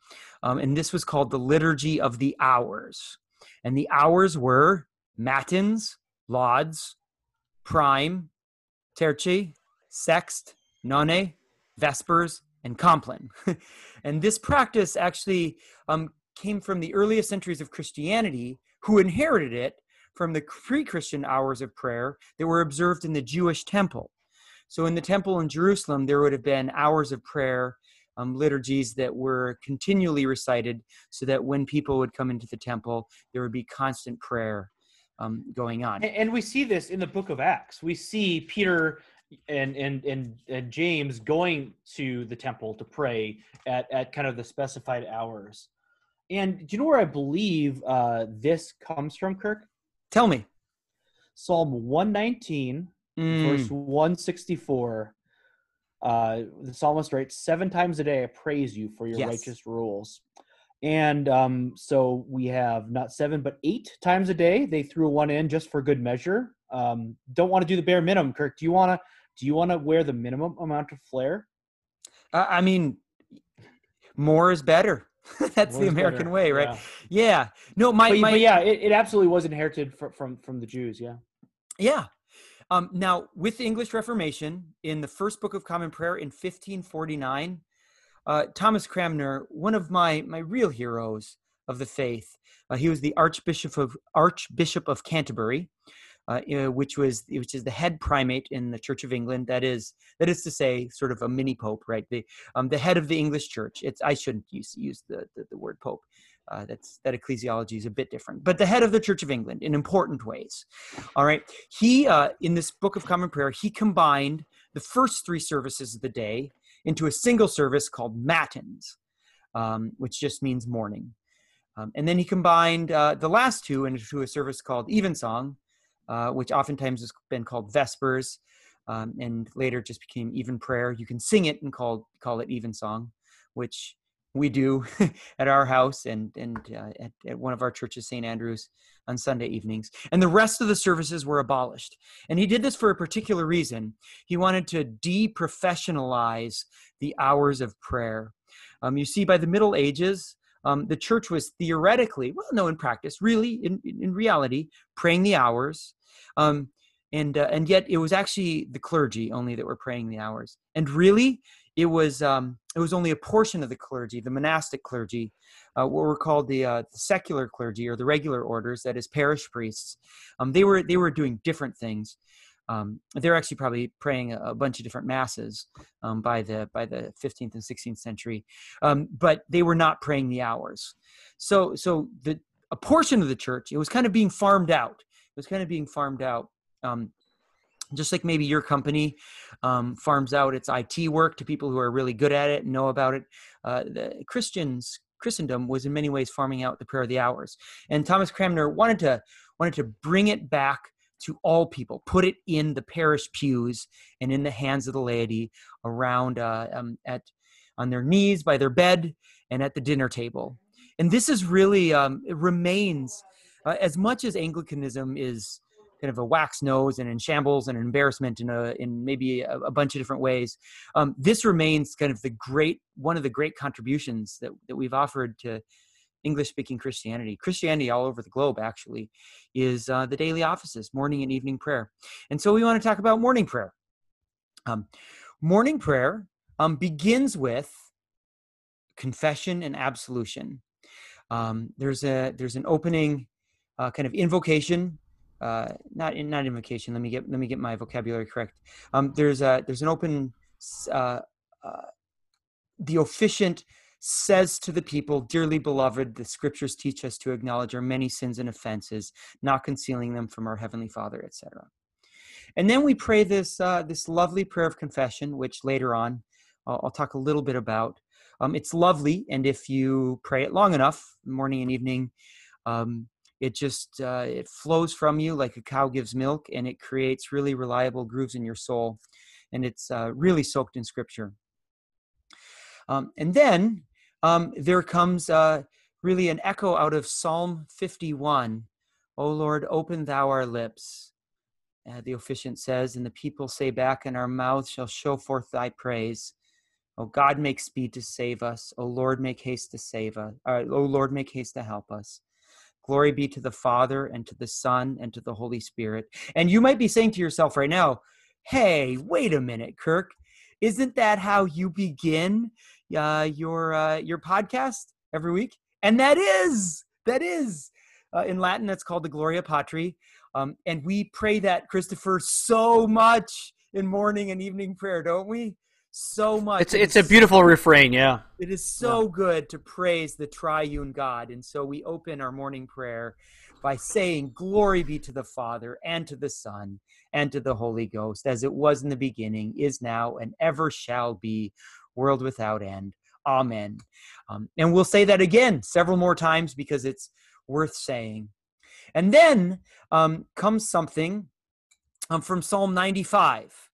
Speaker 1: Um, and this was called the Liturgy of the Hours. And the hours were matins, lauds, prime, terce, sext, none, vespers, and compline. [laughs] and this practice actually um, came from the earliest centuries of Christianity, who inherited it from the pre Christian hours of prayer that were observed in the Jewish temple. So, in the temple in Jerusalem, there would have been hours of prayer, um, liturgies that were continually recited, so that when people would come into the temple, there would be constant prayer um, going on.
Speaker 2: And, and we see this in the book of Acts. We see Peter and, and and and James going to the temple to pray at at kind of the specified hours. And do you know where I believe uh, this comes from, Kirk?
Speaker 1: Tell me.
Speaker 2: Psalm 119, mm. verse 164. Uh, the psalmist writes, Seven times a day I praise you for your yes. righteous rules. And um, so we have not seven, but eight times a day. They threw one in just for good measure. Um, don't want to do the bare minimum, Kirk. Do you want to? Do you want to wear the minimum amount of flair?
Speaker 1: Uh, I mean, more is better. [laughs] That's more the American better. way, right? Yeah. yeah. No, my,
Speaker 2: but,
Speaker 1: my
Speaker 2: but yeah, it, it, absolutely was inherited from, from from the Jews. Yeah.
Speaker 1: Yeah. Um, now, with the English Reformation, in the first book of Common Prayer in 1549, uh, Thomas Cranmer, one of my my real heroes of the faith, uh, he was the Archbishop of Archbishop of Canterbury, uh, which was which is the head primate in the Church of England. That is that is to say, sort of a mini pope, right? The um, the head of the English Church. It's I shouldn't use use the the, the word pope. Uh, that's that ecclesiology is a bit different, but the head of the Church of England in important ways. All right, he uh, in this Book of Common Prayer he combined the first three services of the day into a single service called matins, um, which just means morning. Um, and then he combined uh, the last two into a service called evensong, uh, which oftentimes has been called vespers, um, and later just became even prayer. You can sing it and call call it evensong, which we do [laughs] at our house and and uh, at, at, one of our churches, St. Andrew's, on Sunday evenings. And the rest of the services were abolished. And he did this for a particular reason. He wanted to deprofessionalize the hours of prayer. Um, you see, by the Middle Ages, um, the church was theoretically, well, no, in practice, really, in, in reality, praying the hours. Um, and, uh, and yet it was actually the clergy only that were praying the hours. And really, it was um, it was only a portion of the clergy, the monastic clergy, uh, what were called the, uh, the, secular clergy or the regular orders, that is parish priests. Um, they were they were doing different things. Um, they're actually probably praying a, a bunch of different masses um, by the by the 15th and 16th century, um, but they were not praying the hours. So so the a portion of the church it was kind of being farmed out. It was kind of being farmed out. Um, just like maybe your company um, farms out its IT work to people who are really good at it and know about it. Uh, Christians, Christendom was in many ways farming out the prayer of the hours. And Thomas Cranmer wanted to wanted to bring it back to all people, put it in the parish pews and in the hands of the laity around uh, um, at on their knees by their bed and at the dinner table. And this is really, um, it remains, uh, as much as Anglicanism is kind of a wax nose and in shambles and embarrassment in a in maybe a, a bunch of different ways. Um, this remains kind of the great one of the great contributions that that we've offered to English speaking Christianity. Christianity all over the globe actually is uh, the daily offices, morning and evening prayer. And so we want to talk about morning prayer. Um, morning prayer um, begins with confession and absolution. Um, there's a there's an opening uh, kind of invocation uh, not in, not invocation. Let me get let me get my vocabulary correct. Um, there's a there's an open. Uh, uh, the officiant says to the people, "Dearly beloved, the scriptures teach us to acknowledge our many sins and offenses, not concealing them from our heavenly Father, etc." And then we pray this uh, this lovely prayer of confession, which later on I'll, I'll talk a little bit about. Um, it's lovely, and if you pray it long enough, morning and evening, um, it just uh, it flows from you like a cow gives milk and it creates really reliable grooves in your soul and it's uh, really soaked in scripture um, and then um, there comes uh, really an echo out of psalm 51 o lord open thou our lips uh, the officiant says and the people say back and our mouths shall show forth thy praise O God, make speed to save us. O Lord, make haste to save us. Uh, o Lord, make haste to help us. Glory be to the Father and to the Son and to the Holy Spirit. And you might be saying to yourself right now, hey, wait a minute, Kirk. Isn't that how you begin uh, your uh, your podcast every week? And that is that is uh, in Latin. That's called the Gloria Patri, um, and we pray that Christopher so much in morning and evening prayer, don't we? So much.
Speaker 2: It's it's a beautiful so, refrain, yeah.
Speaker 1: It is so yeah. good to praise the triune God. And so we open our morning prayer by saying, Glory be to the Father and to the Son and to the Holy Ghost, as it was in the beginning, is now, and ever shall be, world without end. Amen. Um, and we'll say that again several more times because it's worth saying. And then um, comes something um, from Psalm 95.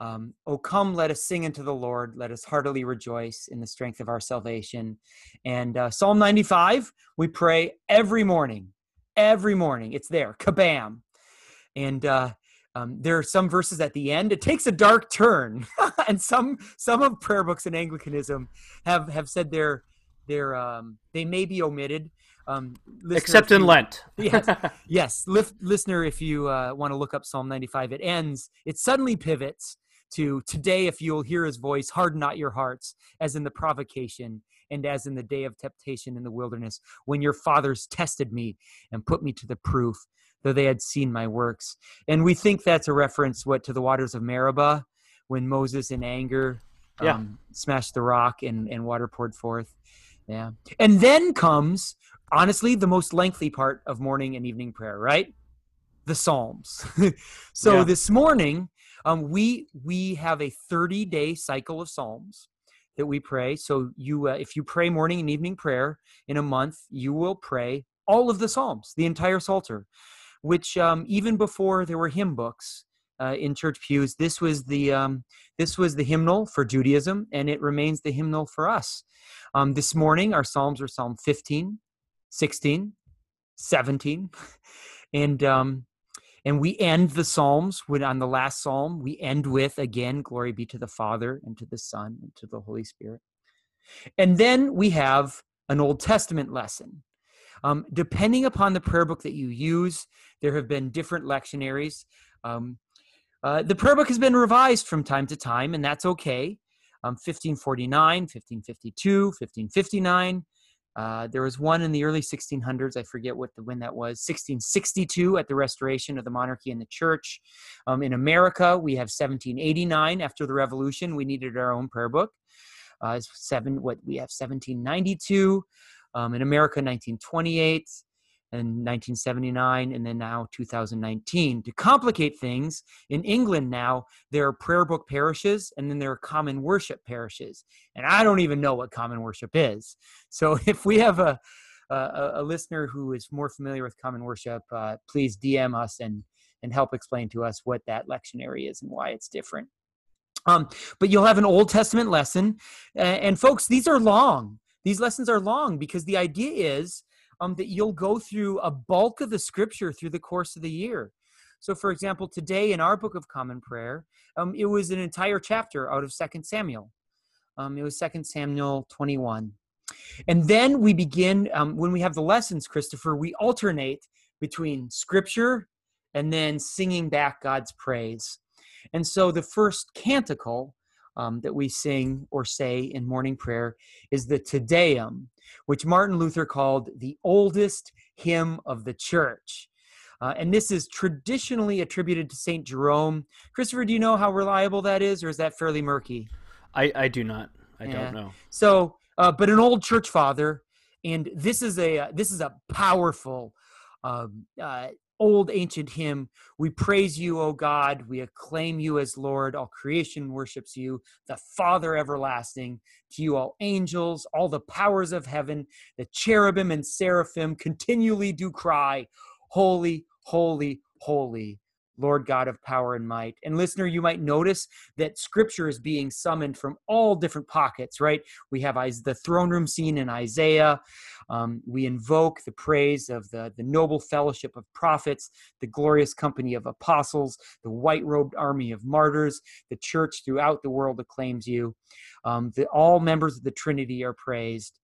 Speaker 1: Um, oh, come, let us sing unto the Lord. Let us heartily rejoice in the strength of our salvation. And uh, Psalm 95, we pray every morning. Every morning. It's there. Kabam. And uh, um, there are some verses at the end. It takes a dark turn. [laughs] and some some of prayer books in Anglicanism have, have said they're, they're, um, they may be omitted. Um,
Speaker 2: Except in you, Lent. [laughs]
Speaker 1: yes, [laughs] yes. listener, if you uh, want to look up Psalm 95, it ends, it suddenly pivots to today, if you'll hear his voice, harden not your hearts, as in the provocation and as in the day of temptation in the wilderness, when your fathers tested me and put me to the proof, though they had seen my works. And we think that's a reference, what, to the waters of Meribah, when Moses, in anger,
Speaker 2: yeah. um,
Speaker 1: smashed the rock and, and water poured forth. Yeah. And then comes, honestly, the most lengthy part of morning and evening prayer, right? The Psalms. [laughs] so yeah. this morning, um, we we have a 30 day cycle of Psalms that we pray. So you, uh, if you pray morning and evening prayer in a month, you will pray all of the Psalms, the entire Psalter, which um, even before there were hymn books. Uh, in church pews, this was the um, this was the hymnal for Judaism, and it remains the hymnal for us. Um, this morning, our psalms are Psalm 15, 16, 17, [laughs] and um, and we end the Psalms with on the last Psalm, we end with again, glory be to the Father and to the Son and to the Holy Spirit. And then we have an Old Testament lesson. Um, depending upon the prayer book that you use, there have been different lectionaries. Um, uh, the prayer book has been revised from time to time, and that's okay. Um, 1549, 1552, 1559, uh, there was one in the early 1600s. I forget what the when that was. 1662 at the restoration of the monarchy and the church. Um, in America, we have 1789 after the Revolution. We needed our own prayer book. Uh, seven. What we have 1792. Um, in America, 1928 and 1979 and then now 2019 to complicate things in england now there are prayer book parishes and then there are common worship parishes and i don't even know what common worship is so [laughs] if we have a a, a listener who is more familiar with common worship uh, please dm us and and help explain to us what that lectionary is and why it's different Um, but you'll have an Old Testament lesson. And, and, folks, these are long. These lessons are long because the idea is um, that you'll go through a bulk of the scripture through the course of the year. So, for example, today in our Book of Common Prayer, um, it was an entire chapter out of Second Samuel. Um, it was Second Samuel 21. And then we begin, um, when we have the lessons, Christopher, we alternate between scripture and then singing back God's praise. And so the first canticle um, that we sing or say in morning prayer is the Te Deum, which Martin Luther called the oldest hymn of the church. Uh, and this is traditionally attributed to St. Jerome. Christopher, do you know how reliable that is, or is that fairly murky?
Speaker 2: I, I do not. I yeah. don't know.
Speaker 1: So, uh, but an old church father, and this is a uh, this is a powerful um, uh, old ancient hymn. We praise you, O God. We acclaim you as Lord. All creation worships you, the Father everlasting. To you, all angels, all the powers of heaven, the cherubim and seraphim continually do cry, Holy, holy, holy Lord God of power and might. And listener, you might notice that scripture is being summoned from all different pockets, right? We have the throne room scene in Isaiah. Um, we invoke the praise of the, the noble fellowship of prophets, the glorious company of apostles, the white robed army of martyrs. The church throughout the world acclaims you. Um, the, all members of the Trinity are praised.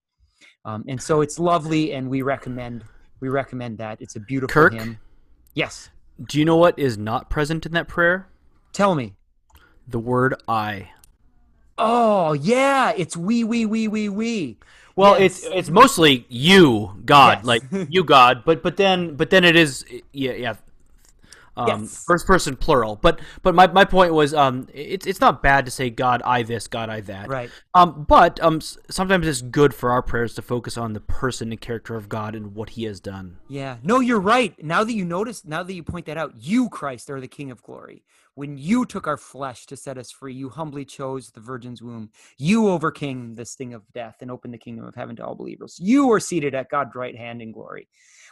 Speaker 1: Um, and so it's lovely, and we recommend we recommend that. It's a beautiful
Speaker 2: Kirk,
Speaker 1: hymn. Yes.
Speaker 2: Do you know what is not present in that prayer?
Speaker 1: Tell me.
Speaker 2: The word I.
Speaker 1: Oh yeah, it's we we we we we.
Speaker 2: Well, yes. it's it's mostly you, God, yes. like [laughs] you, God. But but then but then it is yeah yeah um, yes. first person plural. But but my, my point was um, it's it's not bad to say God I this God I that
Speaker 1: right.
Speaker 2: Um, but um, sometimes it's good for our prayers to focus on the person and character of God and what He has done.
Speaker 1: Yeah, no, you're right. Now that you notice, now that you point that out, you Christ are the King of Glory. When you took our flesh to set us free, you humbly chose the Virgin's womb. You overcame the sting of death and opened the kingdom of heaven to all believers. You are seated at God's right hand in glory.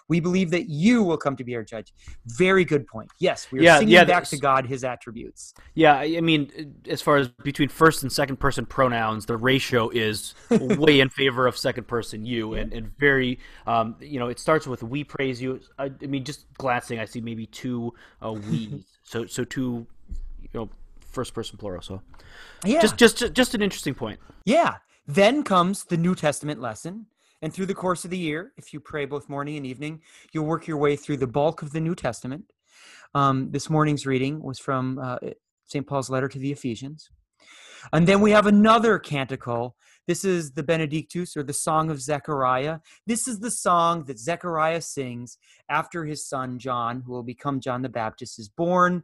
Speaker 1: We believe that you will come to be our judge. Very good point. Yes, we are yeah, singing yeah, back to God his attributes.
Speaker 2: Yeah, I mean, as far as between first and second person pronouns, the ratio is [laughs] way in favor of second person you, and, and very, um, you know, it starts with we praise you. I, I mean, just glancing, I see maybe two uh, we. [laughs] so, so two, you know, first person plural. So, yeah, just, just, just an interesting point.
Speaker 1: Yeah. Then comes the New Testament lesson and through the course of the year, if you pray both morning and evening, you'll work your way through the bulk of the New Testament. Um, this morning's reading was from uh, St. Paul's letter to the Ephesians. And then we have another canticle. This is the Benedictus or the Song of Zechariah. This is the song that Zechariah sings after his son John, who will become John the Baptist, is born.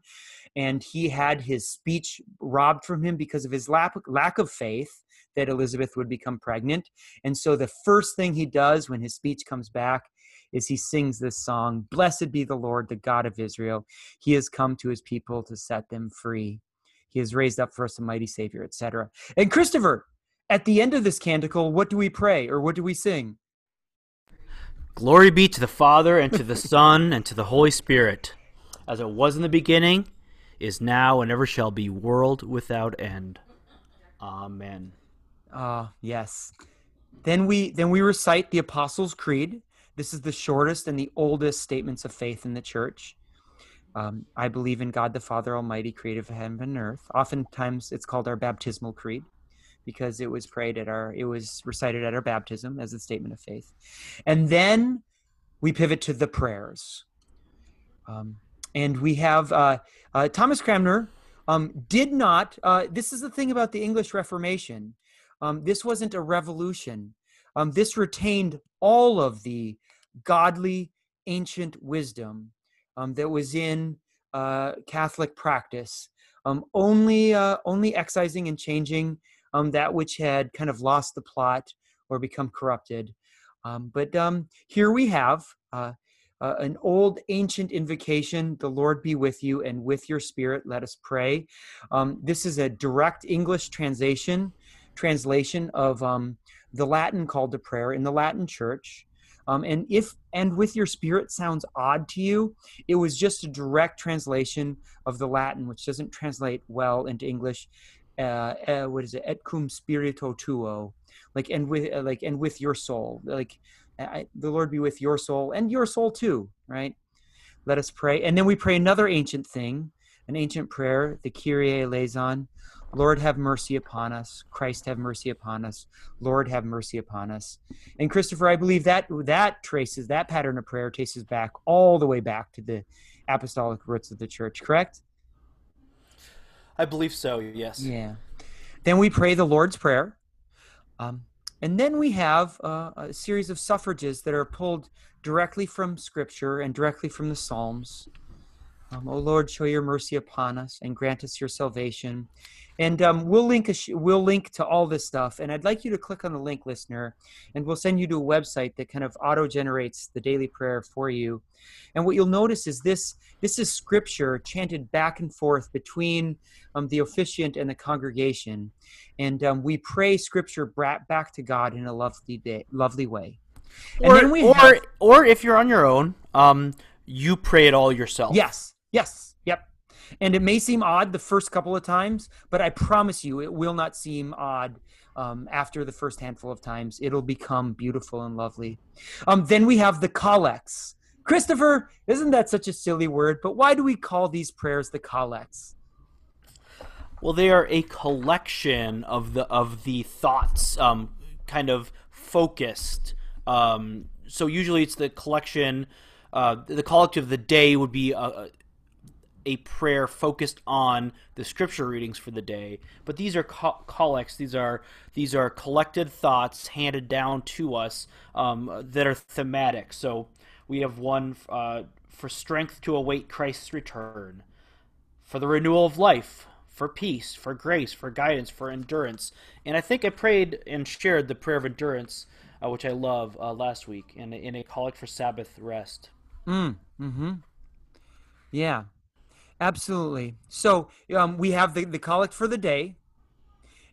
Speaker 1: And he had his speech robbed from him because of his lack, lack of faith that Elizabeth would become pregnant. And so the first thing he does when his speech comes back is he sings this song Blessed be the Lord, the God of Israel. He has come to his people to set them free. He has raised up for us a mighty Savior, etc. And Christopher, at the end of this canticle, what do we pray or what do we sing?
Speaker 2: Glory be to the Father, and to the Son, and to the Holy Spirit, as it was in the beginning, is now, and ever shall be, world without end. Amen.
Speaker 1: Ah, uh, yes. Then we then we recite the Apostles' Creed. This is the shortest and the oldest statements of faith in the church. Um, I believe in God the Father Almighty, creator of heaven and earth. Oftentimes, it's called our baptismal creed because it was prayed at our it was recited at our baptism as a statement of faith, and then we pivot to the prayers. Um, and we have uh, uh, Thomas Cranmer um, did not. Uh, this is the thing about the English Reformation. Um, this wasn't a revolution. Um, this retained all of the godly ancient wisdom um, that was in uh, Catholic practice, um, only uh, only excising and changing um, that which had kind of lost the plot or become corrupted. Um, but here we have uh, uh, an old ancient invocation the lord be with you and with your spirit let us pray um, this is a direct english translation translation of um, the Latin call to prayer in the Latin church. Um, and if and with your spirit sounds odd to you, it was just a direct translation of the Latin, which doesn't translate well into English. uh, uh, what is it? Et cum spirito tuo. Like and with uh, like and with your soul. Like I, the lord be with your soul and your soul too right? Let us pray. And then we pray another ancient thing an ancient prayer the kyrie eleison lord have mercy upon us christ have mercy upon us lord have mercy upon us and christopher i believe that that traces that pattern of prayer traces back all the way back to the apostolic roots of the church correct
Speaker 2: I believe so. Yes.
Speaker 1: yeah then we pray the lord's prayer um, and then we have uh, a series of suffrages that are pulled directly from Scripture and directly from the Psalms. Um, o Lord, show your mercy upon us and grant us your salvation. And um, we'll link a sh- we'll link to all this stuff. And I'd like you to click on the link, listener, and we'll send you to a website that kind of auto generates the daily prayer for you. And what you'll notice is this this is Scripture chanted back and forth between um, the officiant and the congregation and um, we pray scripture back to God in a lovely day, lovely way. And
Speaker 2: Or,
Speaker 1: then we
Speaker 2: or,
Speaker 1: have-
Speaker 2: or if you're on your own, um, you pray it all yourself.
Speaker 1: yes, yes, yep. And it may seem odd the first couple of times, but I promise you, it will not seem odd um, after the first handful of times. It'll become beautiful and lovely. Um, then we have the collects. Christopher, isn't that such a silly word? But why do we call these prayers the collects?
Speaker 2: Well, they are a collection of the of the thoughts, um, kind of focused. Um, so usually it's the collection. Uh, the collective of the day would be a, a prayer focused on the scripture readings for the day. But these are co- collects. These are these are collected thoughts handed down to us um, that are thematic. So we have one uh, for strength to await Christ's return for the renewal of life, for peace, for grace, for guidance, for endurance. And I think I prayed and shared the prayer of endurance, uh, which I love, uh, last week in in a collect for Sabbath rest.
Speaker 1: Mm, mm-hmm. Yeah, absolutely. So um, we have the, the collect for the day,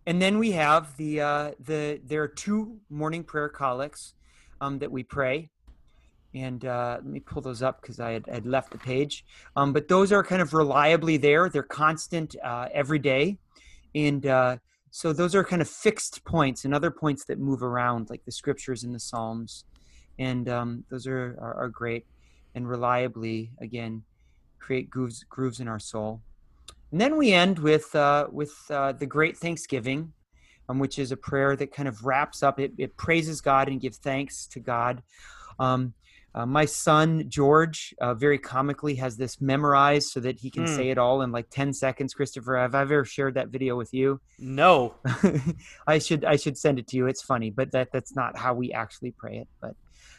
Speaker 1: and then we have the uh, the there are two morning prayer collects um, that we pray. And uh, let me pull those up because I had, had left the page. Um, but those are kind of reliably there. They're constant uh, every day. And uh, so those are kind of fixed points and other points that move around, like the scriptures and the Psalms. And um, those are, are, are great and reliably again create grooves grooves in our soul. And then we end with uh, with uh, the Great Thanksgiving, um, which is a prayer that kind of wraps up. It, it praises God and gives thanks to God. Um, uh, my son George, uh, very comically, has this memorized so that he can
Speaker 2: Hmm.
Speaker 1: say it all in like ten seconds. Christopher, have I ever shared that video with you?
Speaker 2: No. [laughs]
Speaker 1: I should I should send it to you. It's funny, but that that's not how we actually pray it. But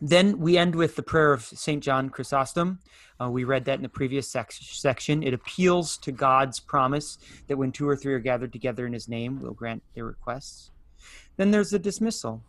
Speaker 1: then we end with the prayer of St. John Chrysostom. Uh, we read that in the previous sec- section. It appeals to God's promise that when two or three are gathered together in his name, we'll grant their requests. Then there's the dismissal.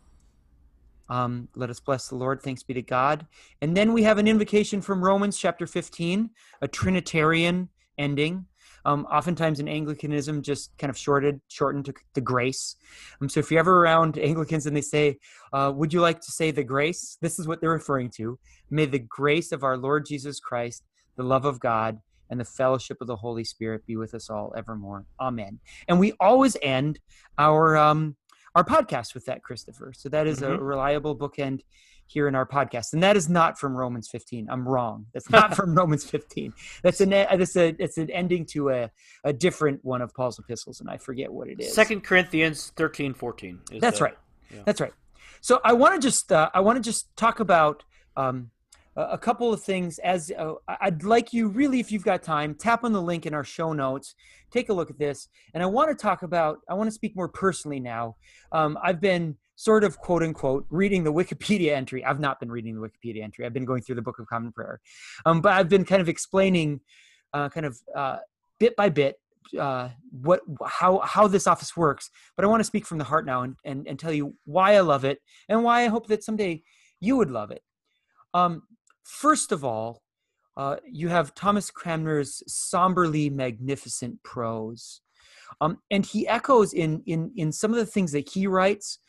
Speaker 1: Um, let us bless the Lord. Thanks be to God. And then we have an invocation from Romans chapter 15, a Trinitarian ending. Um, oftentimes in Anglicanism, just kind of shorted, shortened to the grace. Um, so if you're ever around Anglicans and they say, uh, Would you like to say the grace? This is what they're referring to. May the grace of our Lord Jesus Christ, the love of God, and the fellowship of the Holy Spirit be with us all evermore. Amen. And we always end our um, our podcast with that, Christopher. So that is a
Speaker 2: Mhm.
Speaker 1: reliable bookend here in our podcast, and that is not from Romans 15. I'm wrong. That's not [laughs] from Romans 15. That's an that's a it's an ending to a a different one of Paul's epistles, and I forget what it is.
Speaker 2: Second Corinthians thirteen fourteen. Is
Speaker 1: That's
Speaker 2: the-
Speaker 1: right.
Speaker 2: yeah.
Speaker 1: That's right. So I want to just uh, I want to just talk about um, a couple of things. As uh, I'd like you really, if you've got time, tap on the link in our show notes. Take a look at this, and I want to talk about. I want to speak more personally now. Um, I've been sort of quote unquote reading the Wikipedia entry. I've not been reading the Wikipedia entry. I've been going through the Book of Common Prayer, um, but I've been kind of explaining, uh, kind of uh, bit by bit, uh, what how how this office works. But I want to speak from the heart now and, and and tell you why I love it and why I hope that someday You would love it. Um, first of all, uh, you have Thomas Cranmer's somberly magnificent prose. Um, and he echoes in, in, in some of the things that he writes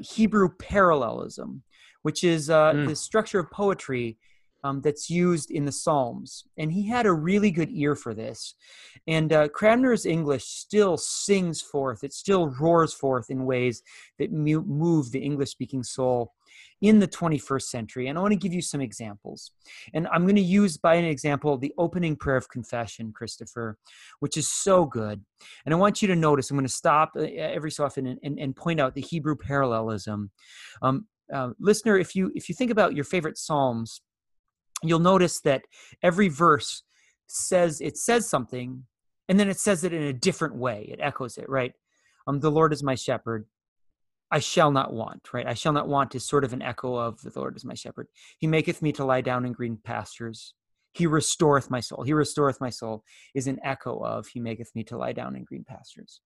Speaker 1: Hebrew parallelism, which is uh, mm. the structure of poetry um, that's used in the Psalms. And he had a really good ear for this. And uh, Cranmer's English still sings forth, it still roars forth in ways that move the English speaking soul in the 21st century. And I want to give you some examples. And I'm going to use, by an example, the opening prayer of confession, Christopher, which is so good. And I want you to notice, I'm going to stop uh, every so often and, and, and point out the Hebrew parallelism. Um, uh, listener, if you if you think about your favorite psalms, you'll notice that every verse says it says something, and then it says it in a different way. It echoes it, right? Um, the Lord is my shepherd. I shall not want, right? I shall not want is sort of an echo of the Lord is my shepherd. He maketh me to lie down in green pastures. He restoreth my soul. He restoreth my soul is an echo of He maketh me to lie down in green pastures.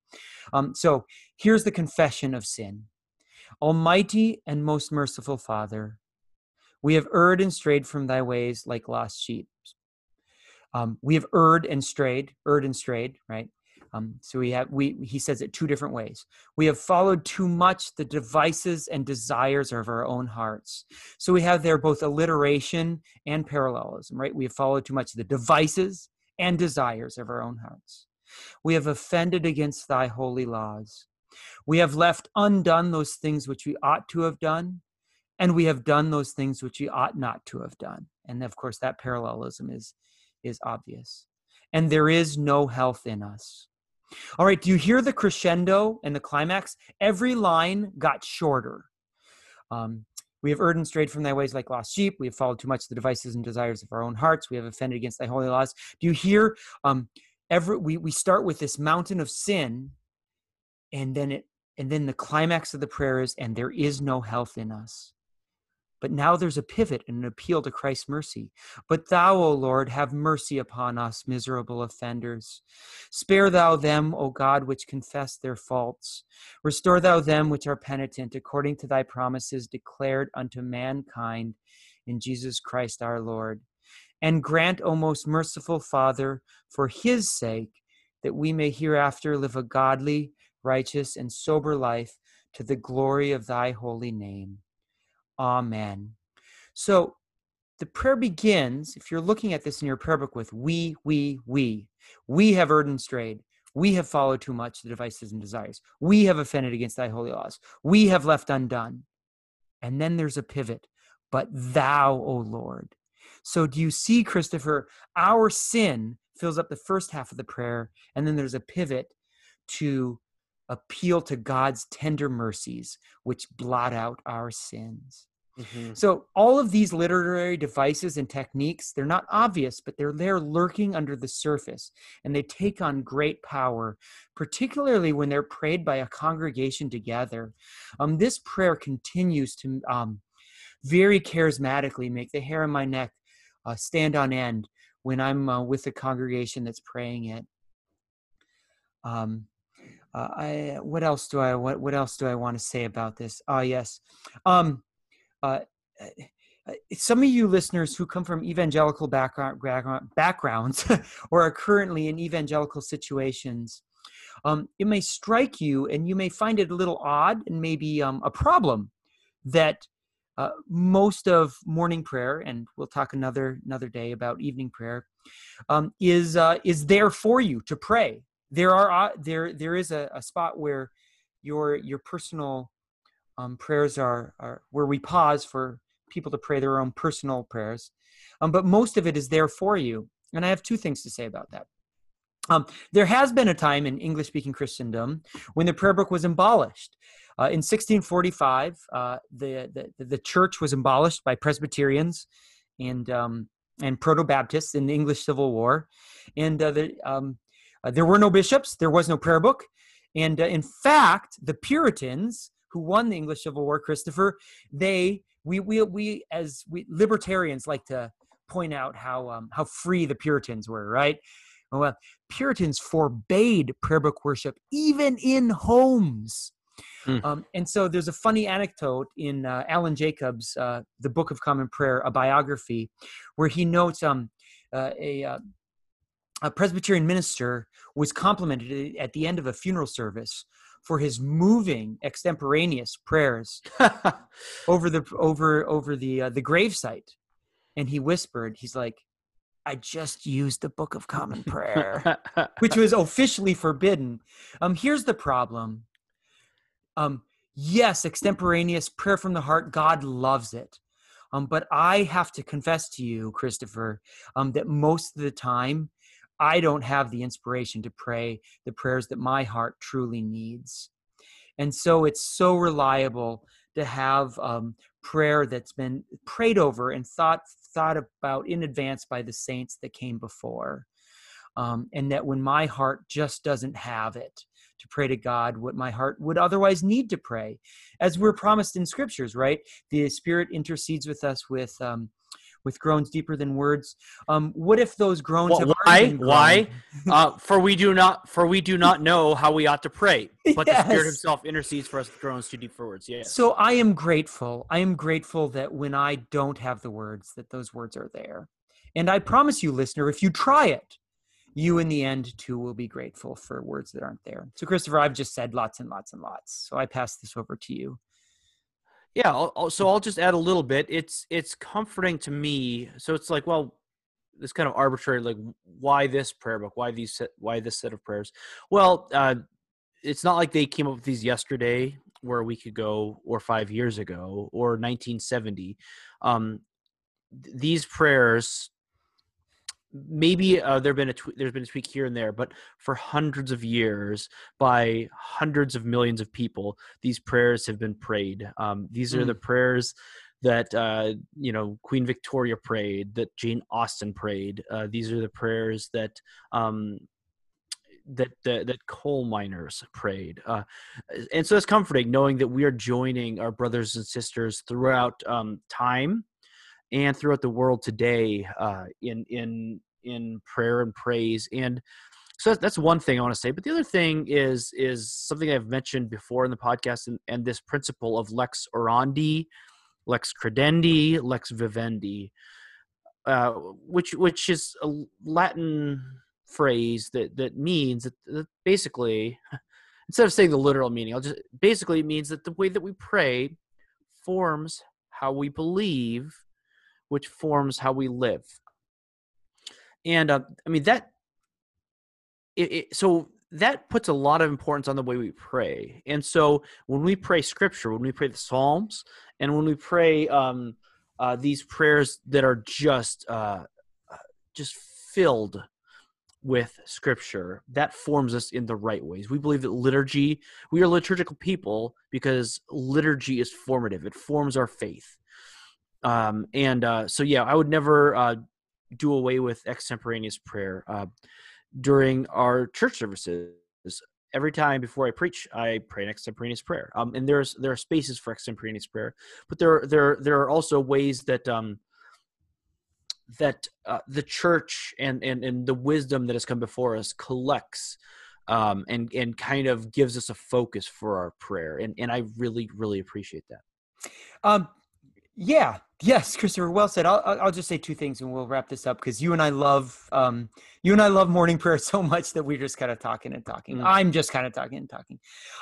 Speaker 1: Um, so here's the confession of sin Almighty and most merciful Father, we have erred and strayed from thy ways like lost sheep. Um, we have erred and strayed, erred and strayed, right? Um, so we have we he says it two different ways. We have followed too much the devices and desires of our own hearts. So we have there both alliteration and parallelism, right? We have followed too much the devices and desires of our own hearts. We have offended against thy holy laws. We have left undone those things which we ought to have done, and we have done those things which we ought not to have done. And of course, that parallelism is is obvious. And there is no health in us. All right, do you hear the crescendo and the climax? Every line got shorter. Um, we have erred and strayed from thy ways like lost sheep. We have followed too much the devices and desires of our own hearts. We have offended against thy holy laws. Do you hear? Um, every we we start with this mountain of sin, and then it and then the climax of the prayer is, and there is no health in us. But now there's a pivot and an appeal to Christ's mercy. But thou, O Lord, have mercy upon us, miserable offenders. Spare thou them, O God, which confess their faults. Restore thou them which are penitent, according to thy promises declared unto mankind in Jesus Christ our Lord. And grant, O most merciful Father, for his sake, that we may hereafter live a godly, righteous, and sober life to the glory of thy holy name. Amen. So the prayer begins, if you're looking at this in your prayer book, with we, we, we. We have erred and strayed. We have followed too much the devices and desires. We have offended against thy holy laws. We have left undone. And then there's a pivot. But thou, O Lord. So do you see, Christopher? Our sin fills up the first half of the prayer, and then there's a pivot to appeal to God's tender mercies, which blot out our sins. Mm-hmm. So, all of these literary devices and techniques, they're not obvious, but they're there lurking under the surface, and they take on great power, particularly when they're prayed by a congregation together. Um, this prayer continues to um, very charismatically make the hair on my neck uh, stand on end when I'm uh, with a congregation that's praying it. Um, uh, I what else do I what what else do I want to say about this? Ah, yes. Um, uh, eh, eh, some of you listeners who come from evangelical background, backgrounds [laughs] or are currently in evangelical situations, um, it may strike you and you may find it a little odd and maybe um, a problem that uh, most of morning prayer, and we'll talk another another day about evening prayer, um, is uh, is there for you to pray there are uh, there there is a, a spot where your your personal um, prayers are are where we pause for people to pray their own personal prayers, um, but most of it is there for you. And I have two things to say about that. Um, there has been a time in English speaking Christendom when the prayer book was abolished. Uh, in 1645, uh, the, the, the church was abolished by Presbyterians and um, and Proto Baptists in the English Civil War, and uh, the, um, uh, there were no bishops, there was no prayer book. And uh, in fact, the Puritans who won the English Civil War, Christopher, they, we, we, we as we, libertarians like to point out how, um, how free the Puritans were, right? Well, Puritans forbade prayer book worship even in homes. Mm. Um, and so there's a funny anecdote in uh, Alan Jacobs' uh, The Book of Common Prayer, a biography, where he notes um, uh, a, uh, a Presbyterian minister was complimented at the end of a funeral service for his moving extemporaneous prayers [laughs] over the over over the uh, the gravesite and he whispered he's like I just used the Book of Common Prayer, which was [laughs] officially forbidden. Um, here's the problem. Um, yes, extemporaneous prayer from the heart, God loves it. Um, but I have to confess to you, Christopher, um, that most of the time, I don't have the inspiration to pray the prayers that my heart truly needs. And so it's so reliable to have um, prayer that's been prayed over and thought thought about in advance by the saints that came before. Um, and that when my heart just doesn't have it to pray to God what my heart would otherwise need to pray, as we're promised in scriptures, right? The Spirit intercedes with us with um, with groans deeper than words. Um, what if those groans well, have
Speaker 2: why? Why? [laughs] uh, for we do not for we do not know how we ought to pray, but yes. the Spirit Himself intercedes for us with groans too deep for words. Yes.
Speaker 1: So I am grateful. I am grateful that when I don't have the words, that those words are there. And I promise you, listener, if you try it, you in the end too will be grateful for words that aren't there. So, Christopher, I've just said lots and lots and lots. So I pass this over to you.
Speaker 2: Yeah, I'll, so I'll just add a little bit. It's it's comforting to me. So it's like, well, this kind of arbitrary, like, why this prayer book? Why these? Why this set of prayers? Well, uh, it's not like they came up with these yesterday, or a week ago, or five years ago, or 1970. Um, th- these prayers maybe uh, there been a tw- there's been a tweak here and there, but for hundreds of years, by hundreds of millions of people, these prayers have been prayed. Um, these are mm. the prayers that uh, you know Queen Victoria prayed, that Jane Austen prayed. Uh, these are the prayers that um, that, that that coal miners prayed, uh, and so it's comforting knowing that we are joining our brothers and sisters throughout um, time and throughout the world today uh, in in in prayer and praise and so that's one thing i want to say but the other thing is is something i've mentioned before in the podcast and, and this principle of lex orandi lex credendi lex vivendi uh, which which is a latin phrase that that means that, that basically [laughs] instead of saying the literal meaning i'll just basically it means that the way that we pray forms how we believe which forms how we live and uh, I mean that. It, it, so that puts a lot of importance on the way we pray. And so when we pray Scripture, when we pray the Psalms, and when we pray um, uh, these prayers that are just uh, uh just filled with scripture that forms us in the right ways we believe that liturgy we are liturgical people because liturgy is formative it forms our faith um, and uh, so yeah i would never uh, do away with extemporaneous prayer uh, during our church services. Every time before I preach, I pray an extemporaneous prayer. Um, and there's there are spaces for extemporaneous prayer, but there there there are also ways that um, that uh, the church and, and and the wisdom that has come before us collects um, and and kind of gives us a focus for our prayer, and and I really really appreciate that.
Speaker 1: Um, yeah, yes, Christopher. Well said. I'll I'll just say two things and we'll wrap this up because you and I love um you and I love morning [laughs] prayer so much that we're just kind of talking and talking. Mm. I'm just kind of talking and talking.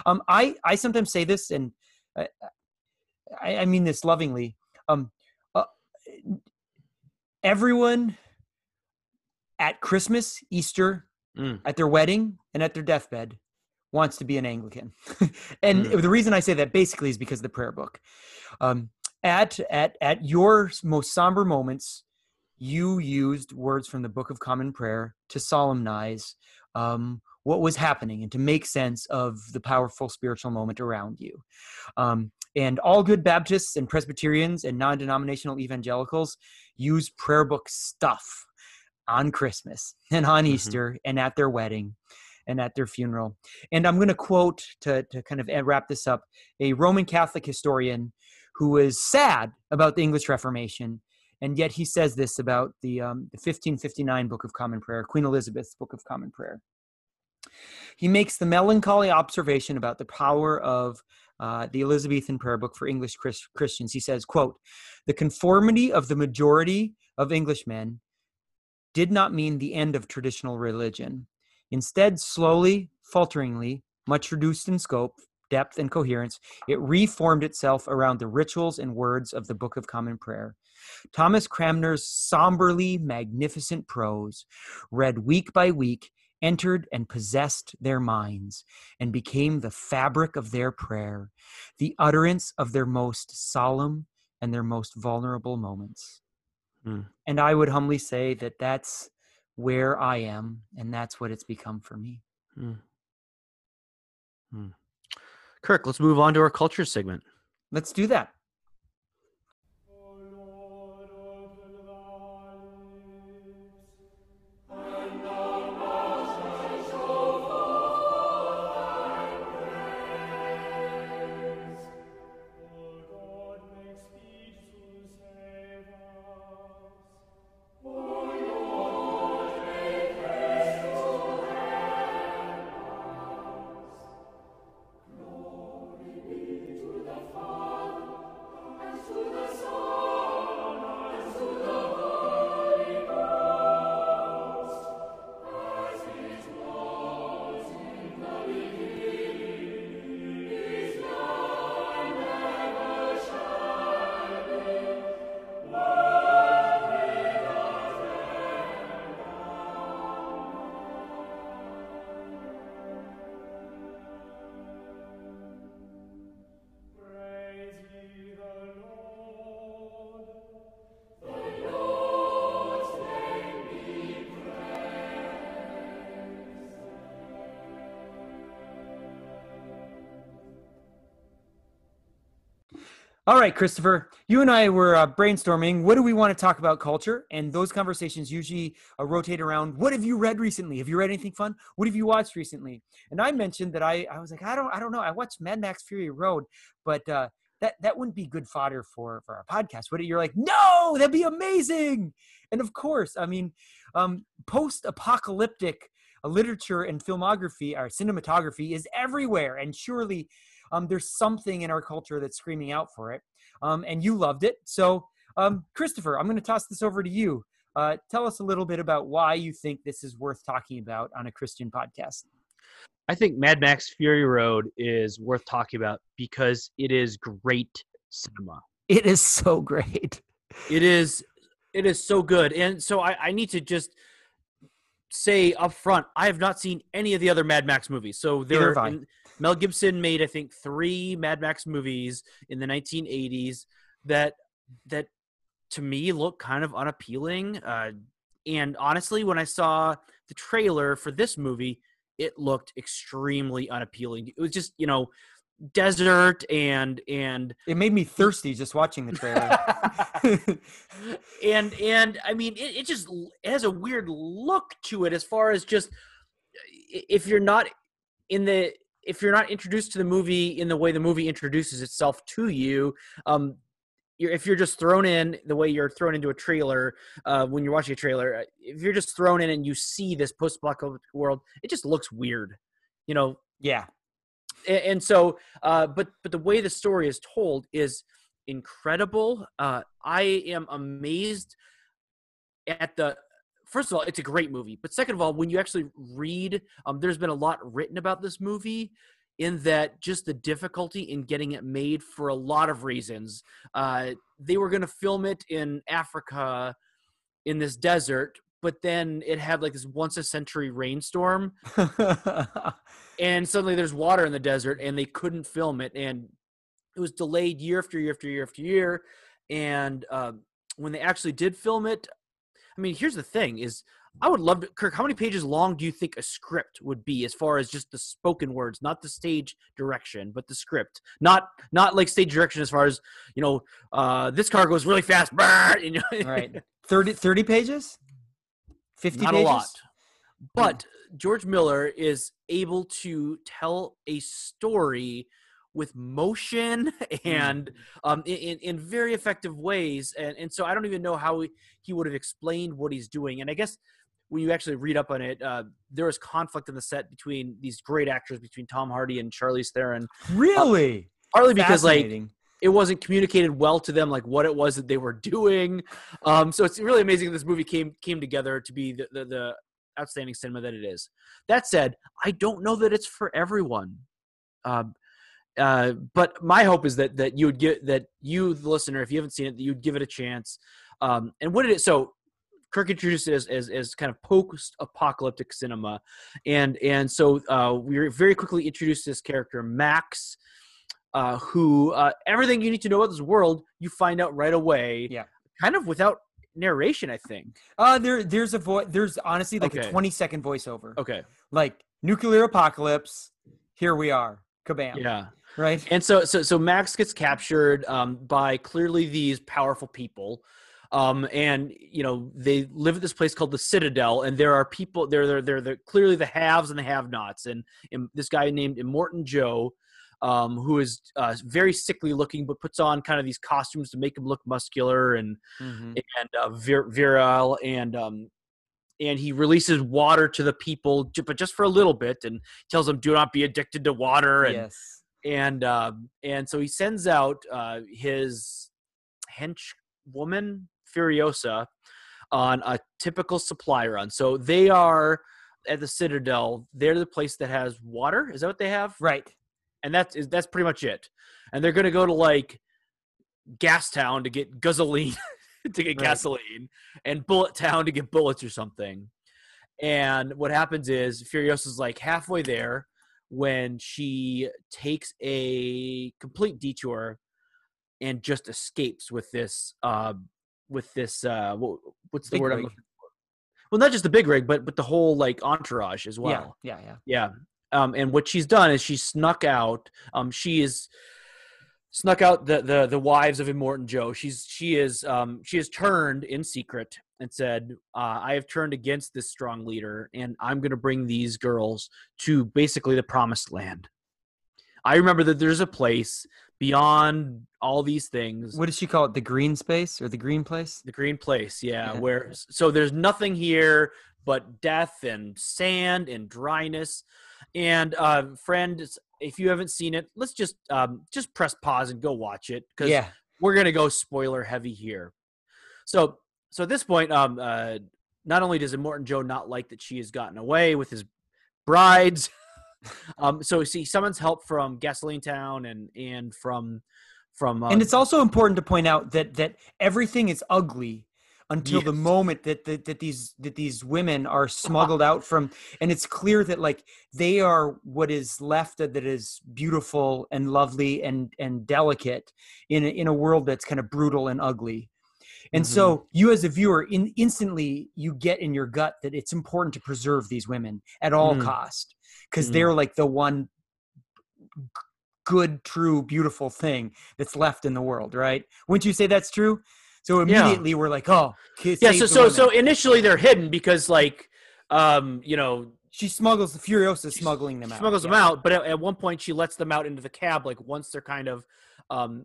Speaker 1: Um, I I sometimes say this and I I, I mean this lovingly. Um, uh, everyone at Christmas, Easter, mm. at their wedding, and at their deathbed wants to be an Anglican. [laughs] and mm. the reason I say that basically is because of the prayer book. Um, at at at your most somber moments you used words from the book of common prayer to solemnize um, what was happening and to make sense of the powerful spiritual moment around you um, and all good baptists and presbyterians and non-denominational evangelicals use prayer book stuff on christmas and on mm-hmm. easter and at their wedding and at their funeral and i'm going to quote to, to kind of wrap this up a roman catholic historian who was sad about the English Reformation. And yet he says this about the, um, the 1559 Book of Common Prayer, Queen Elizabeth's Book of Common Prayer. He makes the melancholy observation about the power of uh, the Elizabethan Prayer Book for English Chris- Christians. He says, "quote The conformity of the majority of Englishmen did not mean the end of traditional religion. Instead, slowly, falteringly, much reduced in scope, depth, and coherence, it reformed itself around the rituals and words of the Book of Common Prayer." Thomas Cranmer's somberly magnificent prose, read week by week, entered and possessed their minds and became the fabric of their prayer, the utterance of their most solemn and their most vulnerable moments.
Speaker 2: Mm.
Speaker 1: And I would humbly say that that's where I am, and that's what it's become for me.
Speaker 2: Mm. Mm. Kirk, let's move on to our culture segment.
Speaker 1: Let's do that. All right, Christopher, you and I were uh, brainstorming. What do we want to talk about culture? And those conversations usually uh, rotate around what have you read recently? Have you read anything fun? What have you watched recently? And I mentioned that I, I was like, I don't, I don't know. I watched Mad Max Fury Road, but uh, that, that wouldn't be good fodder for, for our podcast, it? You're like, no, that'd be amazing. And of course, I mean, um, post apocalyptic uh, literature and filmography or cinematography is everywhere. And surely um, there's something in our culture that's screaming out for it. Um, and you loved it. So, um, Christopher, I'm going to toss this over to you. Uh, tell us a little bit about why you think this is worth talking about on a Christian podcast.
Speaker 2: I think Mad Max Fury Road is worth talking about because it is great cinema.
Speaker 1: It is so great.
Speaker 2: It is it is so good. And so I, I need to just say up front, I have not seen any of the other Mad Max movies. So there in- Mel Gibson made I think 3 Mad Max movies in the 1980s that that to me look kind of unappealing. Uh, and honestly, when I saw the trailer for this movie, it looked extremely unappealing. It was just, you know, desert and and
Speaker 1: It made me thirsty just watching the trailer. [laughs] [laughs]
Speaker 2: and and I mean it, it just it has a weird look to it as far as just if you're not in the if you're not introduced to the movie in the way the movie introduces itself to you um you're, if you're just thrown in the way you're thrown into a trailer uh, when you're watching a trailer uh, if you're just thrown in and you see this post-apocalyptic world it just looks weird you know
Speaker 1: yeah.
Speaker 2: a- and so uh but but the way the story is told is incredible uh i am amazed at the first of all it's a great movie but second of all when you actually read um there's been a lot written about this movie in that just the difficulty in getting it made for a lot of reasons. Uh they were going to film it in africa in this desert but then it had like this once a century rainstorm. [laughs] And suddenly there's water in the desert and they couldn't film it and it was delayed year after year after year after year. And uh, when they actually did film it i mean here's the thing is i would love to kirk how many pages long do you think a script would be as far as just the spoken words not the stage direction but the script not not like stage direction as far as you know uh, this car goes really fast brr, you know
Speaker 1: right. 30, 30 pages? 50
Speaker 2: not
Speaker 1: pages?
Speaker 2: a lot but george miller is able to tell a story with motion [laughs] and um, in, in- very effective ways and, and so i don't even know how he, he would have explained what he's doing and i guess when you actually read up on it uh, there was conflict in the set between these great actors between tom hardy and charlize theron
Speaker 1: Really?
Speaker 2: partly because like it wasn't communicated well to them like what it was that they were doing um so it's really amazing this movie came came together to be the the, the outstanding cinema that it is. That said i don't know that it's for everyone. Um uh, but my hope is that that you would get that you the listener if you haven't seen it that you'd give it a chance um and what did it so Kirk introduced it as, as, as kind of post-apocalyptic cinema, and and so uh, we were very quickly introduced this character Max, uh, who uh, everything you need to know about this world you find out right away.
Speaker 1: Yeah.
Speaker 2: kind of without narration, I think.
Speaker 1: Uh, there, there's a voice. There's honestly like
Speaker 2: Okay.
Speaker 1: a 20 second voiceover.
Speaker 2: Okay,
Speaker 1: Like nuclear apocalypse. Here we are. Kabam.
Speaker 2: yeah,
Speaker 1: Right.
Speaker 2: and so so so Max gets captured um, by clearly these powerful people. Um, and you know they live at this place called the Citadel, and there are people. They're they're they're, they're clearly the haves and the have-nots. And, and this guy named Immortan Joe, um, who is uh, very sickly looking, but puts on kind of these costumes to make him look muscular and
Speaker 1: Mhm.
Speaker 2: and uh, vir- virile, and um, and he releases water to the people, but just for a little bit, and tells them, "Do not be addicted to water." And
Speaker 1: Yes.
Speaker 2: And um, and so he sends out uh, his hench woman Furiosa on a typical supply run. So they are at the Citadel. They're the place that has water. Is that what they have?
Speaker 1: Right.
Speaker 2: And that's is that's pretty much it. And they're gonna go to like Gas Town to get gasoline, [laughs] to get
Speaker 1: Right.
Speaker 2: gasoline, and Bullet Town to get bullets or something. And what happens is Furiosa's like halfway there when she takes a complete detour and just escapes with this uh with this uh what, what's the
Speaker 1: Big
Speaker 2: word I'm looking for? Well, not just the big rig, but but the whole like entourage as well.
Speaker 1: Yeah. Yeah. Yeah.
Speaker 2: Yeah. Um, and what she's done is she snuck out. Um, she is snuck out the the the wives of Immortan Joe. She's she is um she has turned in secret and said, uh, "I have turned against this strong leader, and I'm going to bring these girls to basically the promised land." I remember that there's a place beyond all these things
Speaker 1: What does she call it? The green space or the green place?
Speaker 2: the green place, yeah,
Speaker 1: Yeah.
Speaker 2: Where so there's nothing here but death and sand and dryness. And uh, friend, if you haven't seen it, let's just um, just press pause and go watch it because
Speaker 1: Yeah.
Speaker 2: we're gonna go spoiler heavy here. So so at this point, um, uh, not only does Immortan Joe not like that she has gotten away with his brides, [laughs] um, so he summons help from Gasoline Town and and from from uh,
Speaker 1: and it's also important to point out that that everything is ugly until the moment that, that that these that these women are [laughs] smuggled out from and it's clear that like they are what is left of that is beautiful and lovely and and delicate in a, in a world that's kind of brutal and ugly and so you as a viewer in instantly you get in your gut that it's important to preserve these women at all
Speaker 2: Mm.
Speaker 1: cost because
Speaker 2: Mm.
Speaker 1: they're like the one good true beautiful thing that's left in the world right wouldn't you say that's true so
Speaker 2: Yeah.
Speaker 1: immediately we're like oh
Speaker 2: yeah so so
Speaker 1: women.
Speaker 2: so initially they're hidden because like um you know
Speaker 1: she smuggles the furiosa smuggling them out
Speaker 2: smuggles them out but at, at one point she lets them out into the cab like once they're kind of um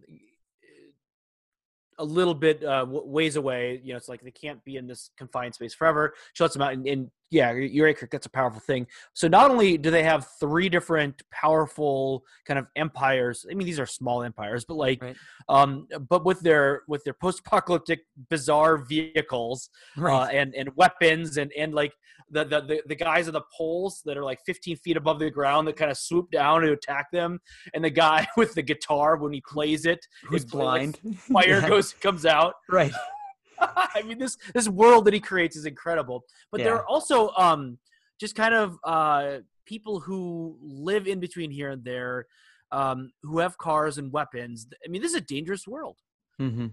Speaker 2: a little bit uh ways away you know it's like they can't be in this confined space forever she lets them out and, and yeah you're- right Kirk, that's a powerful thing so not only do they have three different powerful kind of empires i mean these are small empires but like
Speaker 1: Right.
Speaker 2: um but with their with their post-apocalyptic bizarre vehicles
Speaker 1: right
Speaker 2: uh, and and weapons and and like the, the the the guys on the poles that are like 15 feet above the ground that kind of swoop down to attack them, and the guy [laughs] with the guitar when he plays it,
Speaker 1: who's
Speaker 2: it- like,
Speaker 1: blind [laughs] [laughs]
Speaker 2: fire
Speaker 1: Yeah.
Speaker 2: goes comes out.
Speaker 1: right
Speaker 2: I mean this this world that he creates is incredible. But there are also um just kind of uh people who live in between here and there, um who have cars and weapons. I mean this is a dangerous world
Speaker 1: hmm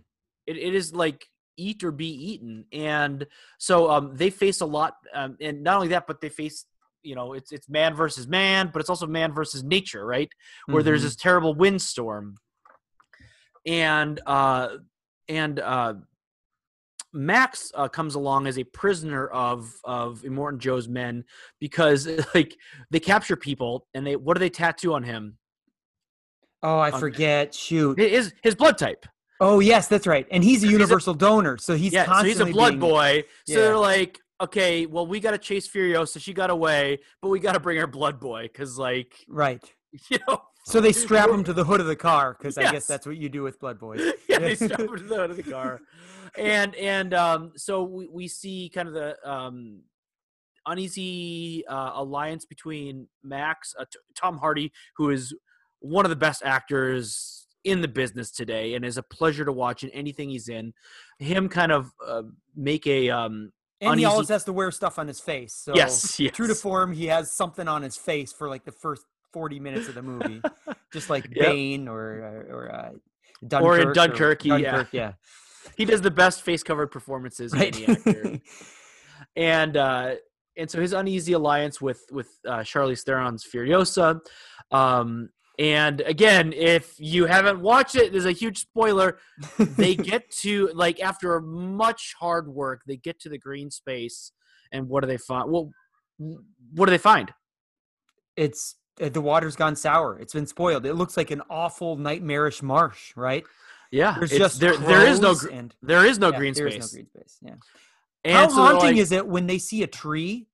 Speaker 2: it, it is like eat or be eaten and so um they face a lot um, and not only that but they face you know it's it's man versus man but it's also man versus nature right where there's
Speaker 1: Mhm.
Speaker 2: this terrible windstorm and uh and uh Max uh, comes along as a prisoner of of Immortan Joe's men because [laughs] like they capture people and they what do they tattoo on him?
Speaker 1: oh i forget shoot
Speaker 2: His his blood type.
Speaker 1: Oh yes that's right and he's a
Speaker 2: He's a-
Speaker 1: universal donor so he's
Speaker 2: yeah, so he's a blood
Speaker 1: being-
Speaker 2: boy. So
Speaker 1: Yeah.
Speaker 2: they're like, okay, well, we got to chase Furiosa. She got away, but we got to bring her blood boy because, like,
Speaker 1: right [laughs]
Speaker 2: you know,
Speaker 1: So they strap him to the hood of the car because I guess that's what you do with Blood Boys. [laughs]
Speaker 2: yeah, they strap [laughs] him to the hood of the car, and and um, so we, we see kind of the um, uneasy uh, alliance between Max, uh, T- Tom Hardy, who is one of the best actors in the business today, and is a pleasure to watch in anything he's in. Him kind of uh, make a um,
Speaker 1: And he always has to wear stuff on his face. So
Speaker 2: yes, yes, [laughs]
Speaker 1: true to form, he has something on his face for like the first 40 minutes of the movie, [laughs] just like
Speaker 2: Yep.
Speaker 1: Bane or or uh, Dunkirk.
Speaker 2: Or in Dunkirk, yeah.
Speaker 1: Dunkirk, yeah.
Speaker 2: he does the best face covered performances
Speaker 1: Right.
Speaker 2: any actor. and uh, and so his uneasy alliance with with uh, Charlize Theron's Furiosa. Um, and again, if you haven't watched it, there's a huge spoiler. [laughs] They get to like after much hard work, they get to the green space, and what do they find? Well, what do they find?
Speaker 1: it's uh, the water's gone sour. It's been spoiled. It looks like an awful nightmarish marsh, right?
Speaker 2: Yeah,
Speaker 1: There's just
Speaker 2: there. There is no
Speaker 1: and
Speaker 2: there is no
Speaker 1: yeah,
Speaker 2: green
Speaker 1: there
Speaker 2: space.
Speaker 1: There is no green space. Yeah.
Speaker 2: And
Speaker 1: How
Speaker 2: so
Speaker 1: haunting
Speaker 2: like-
Speaker 1: is it when they see a tree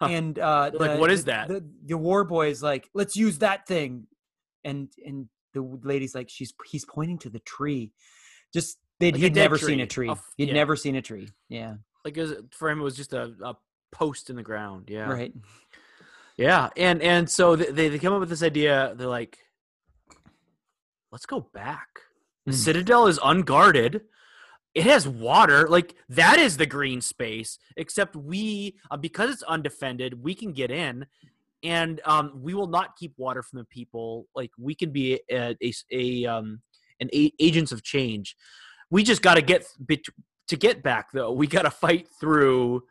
Speaker 1: and uh,
Speaker 2: They're like,
Speaker 1: the-
Speaker 2: "What is
Speaker 1: the-
Speaker 2: that?"
Speaker 1: The, the war boy is like, "Let's use that thing," and and the lady's like, "She's he's pointing to the tree." Just they'd,
Speaker 2: Like
Speaker 1: he'd never seen a
Speaker 2: tree,
Speaker 1: tree.
Speaker 2: a f-
Speaker 1: He'd
Speaker 2: yeah.
Speaker 1: never seen a tree. Yeah,
Speaker 2: like it was, for him? It was just a, a post in the ground. Yeah,
Speaker 1: right.
Speaker 2: Yeah, and and so they they come up with this idea. They're like, let's go back. The
Speaker 1: Mm.
Speaker 2: citadel is unguarded. It has water. Like that is the green space. Except we, uh, because it's undefended, we can get in, and um, we will not keep water from the people. Like we can be a, a, a um an a- agents of change. We just got to get bet- to get back though. We got to fight through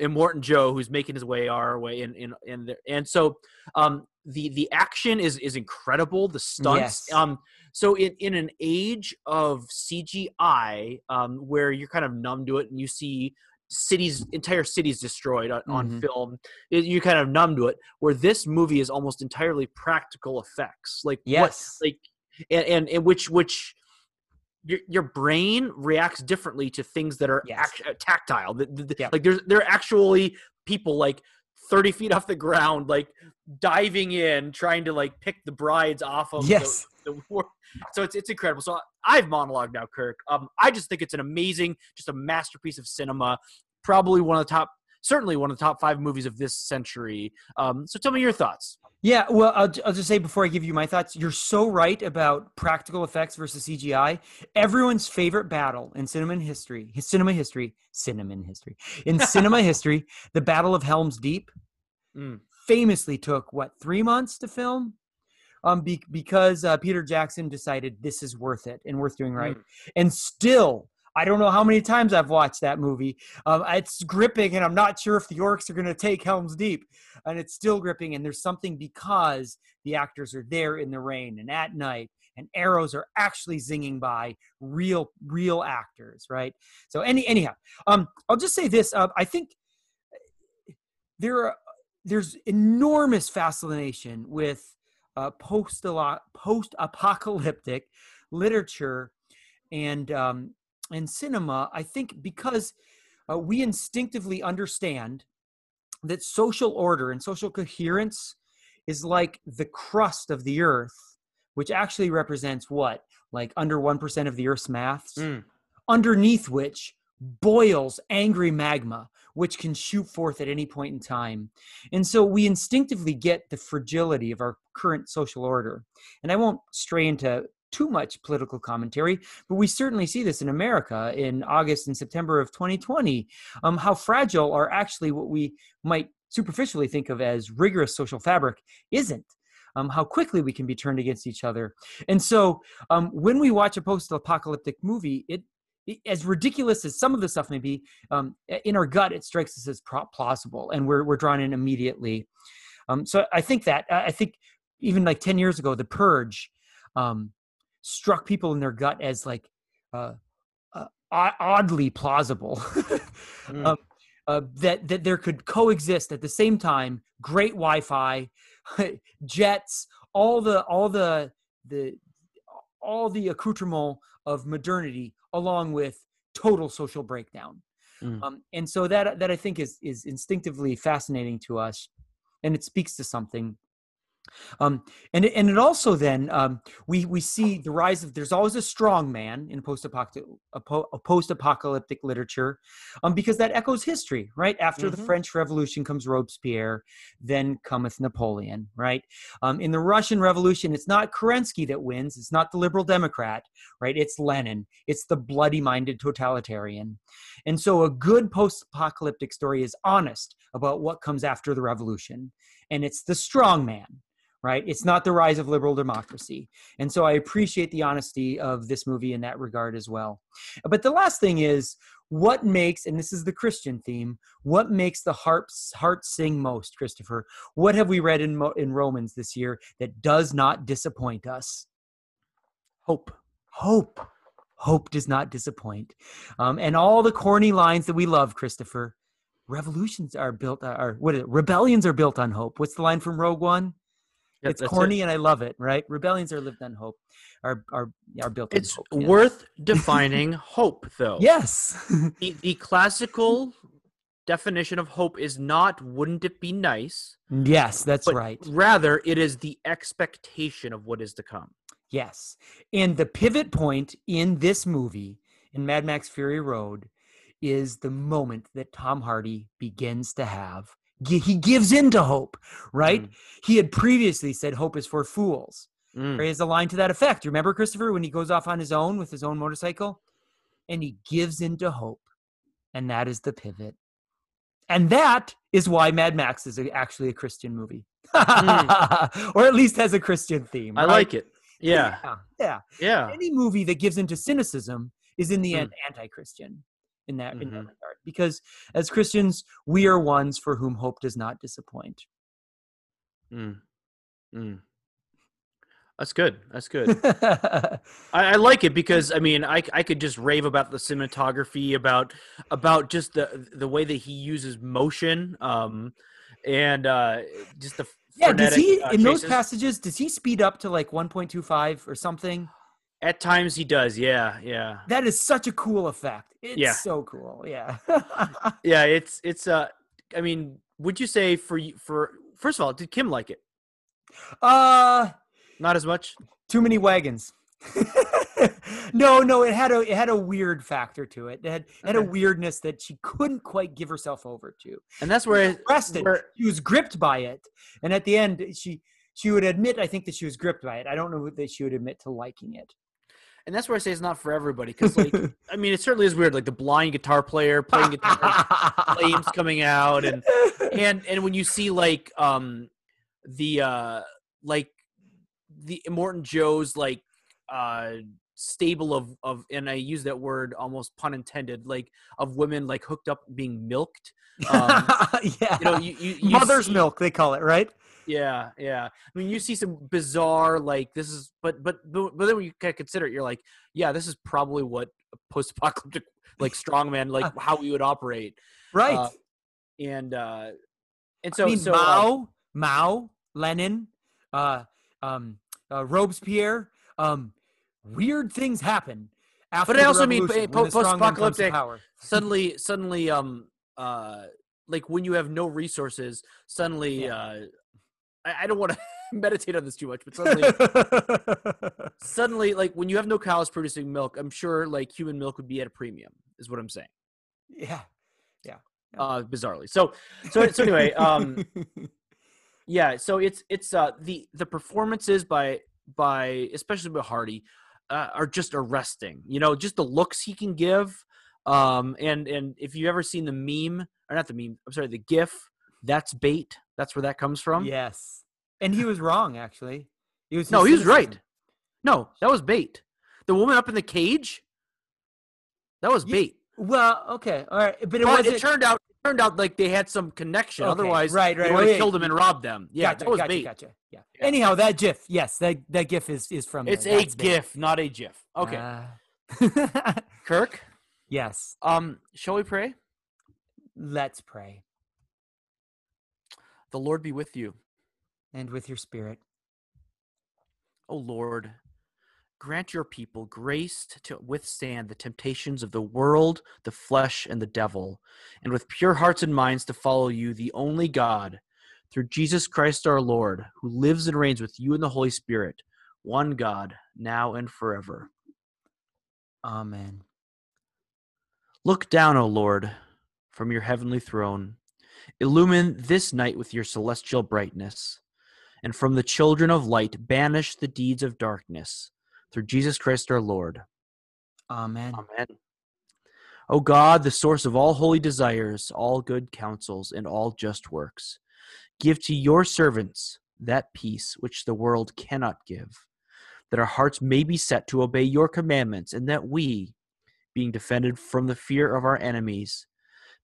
Speaker 2: Immortan Joe, who's making his way our way, and and and and so um, the the action is is incredible. The stunts,
Speaker 1: Yes.
Speaker 2: um, so in in an age of CGI, um, where you're kind of numb to it, and you see cities, entire cities destroyed on, on
Speaker 1: Mhm.
Speaker 2: film, it, you're kind of numb to it. Where this movie is almost entirely practical effects, like what
Speaker 1: Yes.
Speaker 2: like and, and, and which which your your brain reacts differently to things that are
Speaker 1: Yes.
Speaker 2: act- tactile. The- the- the-
Speaker 1: Yeah.
Speaker 2: Like there's there are actually people like thirty feet off the ground, like diving in, trying to like pick the brides off of
Speaker 1: Yes.
Speaker 2: The, [laughs] war. So it's it's incredible. So I've monologued now, Kirk. Um, I just think it's an amazing, just a masterpiece of cinema. Probably one of the top, certainly one of the top five movies of this century. Um, so tell me your thoughts.
Speaker 1: Yeah, well, I'll, I'll just say before I give you my thoughts, you're so right about practical effects versus CGI. Everyone's favorite battle in cinema history, cinema history, cinema history, in [laughs] cinema history, the Battle of Helm's Deep,
Speaker 2: Mm.
Speaker 1: famously took what three months to film, um, be, because uh, Peter Jackson decided this is worth it and worth doing right, and still. I don't know how many times I've watched that movie. Um, it's gripping, and I'm not sure if the orcs are going to take Helm's Deep and it's still gripping and there's something because the actors are there in the rain and at night and arrows are actually zinging by real real actors right so any anyhow um i'll just say this uh, i think there are there's enormous fascination with uh, post post apocalyptic literature and um and cinema i think because uh, we instinctively understand that social order and social coherence is like the crust of the earth, which actually represents what? Like under 1% of the earth's mass,
Speaker 2: Mm.
Speaker 1: underneath which boils angry magma, which can shoot forth at any point in time. And so we instinctively get the fragility of our current social order. And I won't stray into too much political commentary, but we certainly see this in America in August and September of 2020 um, how fragile are actually what we might superficially think of as rigorous social fabric isn't. Um, how quickly we can be turned against each other. And so um, when we watch a post apocalyptic movie, it, as ridiculous as some of the stuff may be, um, in our gut, it strikes us as plausible and we're, we're drawn in immediately. Um, so I think that, I think even like 10 years ago, The Purge um, struck people in their gut as like uh, uh, oddly plausible. [laughs]
Speaker 2: Mm.
Speaker 1: um, uh, that that there could coexist at the same time great Wi-Fi, [laughs] jets, all the all the the all the accoutrement of modernity, along with total social breakdown.
Speaker 2: Mm.
Speaker 1: Um, and so that that I think is is instinctively fascinating to us, and it speaks to something. Um, and and it also then um, we we see the rise of there's always a strong man in post apocalyptic literature, um, because that echoes history, right? After the
Speaker 2: Mhm.
Speaker 1: French Revolution comes Robespierre, then cometh Napoleon, right? Um, in the Russian Revolution, it's not Kerensky that wins, it's not the liberal Democrat, right? It's Lenin, it's the bloody minded totalitarian, and so a good post apocalyptic story is honest about what comes after the revolution, and it's the strong man right? It's not the rise of liberal democracy. And so I appreciate the honesty of this movie in that regard as well. But the last thing is what makes, and this is the Christian theme, what makes the harps, heart sing most, Christopher? What have we read in, in Romans this year that does not disappoint us?
Speaker 2: Hope.
Speaker 1: Hope. Hope does not disappoint. Um, and all the corny lines that we love, Christopher, revolutions are built, are, what is it? Rebellions are built on hope. What's the line from Rogue One?
Speaker 2: Yep,
Speaker 1: it's
Speaker 2: that's it.
Speaker 1: corny and I love it, right? Rebellions are lived on hope, are are are built
Speaker 2: It's
Speaker 1: hope. yeah.
Speaker 2: worth [laughs] defining hope, though.
Speaker 1: Yes. [laughs]
Speaker 2: The, the classical definition of hope is not "wouldn't it be nice,"
Speaker 1: yes, that's right.
Speaker 2: rather it is the expectation of what is to come.
Speaker 1: Yes. And the pivot point in this movie, in Mad Max Fury Road, is the moment that Tom Hardy begins to have. He gives in to hope, right?
Speaker 2: Mm.
Speaker 1: He had previously said hope is for fools.
Speaker 2: Mm.
Speaker 1: There is a line to that effect. Remember, Christopher, when he goes off on his own with his own motorcycle? And he gives in to hope. And that is the pivot. And that is why Mad Max is a, actually a Christian movie. [laughs] or at least has a Christian theme.
Speaker 2: I
Speaker 1: right?
Speaker 2: like it. Yeah,
Speaker 1: Yeah. Yeah.
Speaker 2: yeah.
Speaker 1: Any movie that gives into cynicism is in the
Speaker 2: Mm.
Speaker 1: end anti-Christian in that in that regard. Because as Christians, we are ones for whom hope does not disappoint.
Speaker 2: Mm. Mm. That's good. That's good. [laughs] I, I like it because I mean I, I could just rave about the cinematography about about just the the way that he uses motion um and uh just the
Speaker 1: does
Speaker 2: frenetic,
Speaker 1: he
Speaker 2: uh,
Speaker 1: in those passages does he speed up to like 1.25 or something?
Speaker 2: At times he does yeah yeah
Speaker 1: That is such a cool effect. It's
Speaker 2: Yeah.
Speaker 1: so cool. Yeah. [laughs]
Speaker 2: yeah it's it's uh I mean would you say for you for first of all did Kim like it
Speaker 1: uh
Speaker 2: not as much
Speaker 1: too many wagons. [laughs] no, no, it had a it had a weird factor to it. It had, it had a weirdness that she couldn't quite give herself over to.
Speaker 2: and that's where I-
Speaker 1: Arrested.
Speaker 2: where
Speaker 1: She was gripped by it, and at the end, she she would admit, I think, that she was gripped by it. I don't know that she would admit to liking it.
Speaker 2: And that's where I say it's not for everybody because like [laughs] I mean it certainly is weird like the blind guitar player playing guitar [laughs] flames coming out and and and when you see like um the uh like Immortan Joe's like uh stable of of and I use that word almost pun intended like of women like hooked up being milked um, [laughs]
Speaker 1: yeah,
Speaker 2: you know you, you, you
Speaker 1: mother's
Speaker 2: see-
Speaker 1: milk they call it, right?
Speaker 2: Yeah yeah I mean you see some bizarre like this is but but but, then when you kind of consider it you're like yeah this is probably what post-apocalyptic like strongman like how we would operate
Speaker 1: Right.
Speaker 2: Uh, and uh and so
Speaker 1: I mean,
Speaker 2: so uh,
Speaker 1: Mao, Mao, Lenin, uh, um, uh, Robespierre. Um, weird things happen. After
Speaker 2: But I also mean, po-
Speaker 1: when the strong man comes to
Speaker 2: post-apocalyptic-
Speaker 1: power.
Speaker 2: suddenly suddenly um uh like when you have no resources suddenly
Speaker 1: Yeah.
Speaker 2: uh i, I don't want to [laughs] meditate on this too much but suddenly [laughs] suddenly like when you have no cows producing milk i'm sure like human milk would be at a premium is what i'm saying
Speaker 1: yeah. Yeah.
Speaker 2: Uh bizarrely so so so anyway um [laughs] yeah so it's it's uh the the performances by by especially by hardy uh, are just arresting you know just the looks he can give um and and if you've ever seen the meme or not the meme i'm sorry the gif that's bait that's where that comes from
Speaker 1: yes, and he was wrong. Actually, he was. [laughs]
Speaker 2: no he was right no that was bait the woman up in the cage that was bait
Speaker 1: Well, okay, all right, but it
Speaker 2: but
Speaker 1: wasn't.
Speaker 2: it turned out it turned out like they had some connection
Speaker 1: Okay,
Speaker 2: otherwise
Speaker 1: right, right,
Speaker 2: they would have
Speaker 1: right,
Speaker 2: killed him and robbed them yeah
Speaker 1: gotcha,
Speaker 2: that was
Speaker 1: gotcha,
Speaker 2: bait
Speaker 1: gotcha. Yeah.
Speaker 2: Yeah.
Speaker 1: Anyhow, that GIF, yes, that that GIF is is from.
Speaker 2: It's
Speaker 1: there.
Speaker 2: a
Speaker 1: That's.
Speaker 2: GIF, not a GIF. Okay,
Speaker 1: Uh,
Speaker 2: Kirk. [laughs]
Speaker 1: yes.
Speaker 2: Um, shall we pray?
Speaker 1: Let's pray,
Speaker 2: The Lord be with you.
Speaker 1: and with your spirit.
Speaker 2: O Lord, grant your people grace to withstand the temptations of the world, the flesh, and the devil, and with pure hearts and minds to follow you, the only God, through Jesus Christ our Lord, who lives and reigns with you in the Holy Spirit, one God, now and forever.
Speaker 1: Amen.
Speaker 2: Look down, O Lord, from your heavenly throne. Illumine this night with your celestial brightness. And from the children of light, banish the deeds of darkness. Through Jesus Christ our Lord.
Speaker 1: Amen.
Speaker 2: Amen. O God, the source of all holy desires, all good counsels, and all just works, give to your servants that peace which the world cannot give, that our hearts may be set to obey your commandments, and that we, being defended from the fear of our enemies,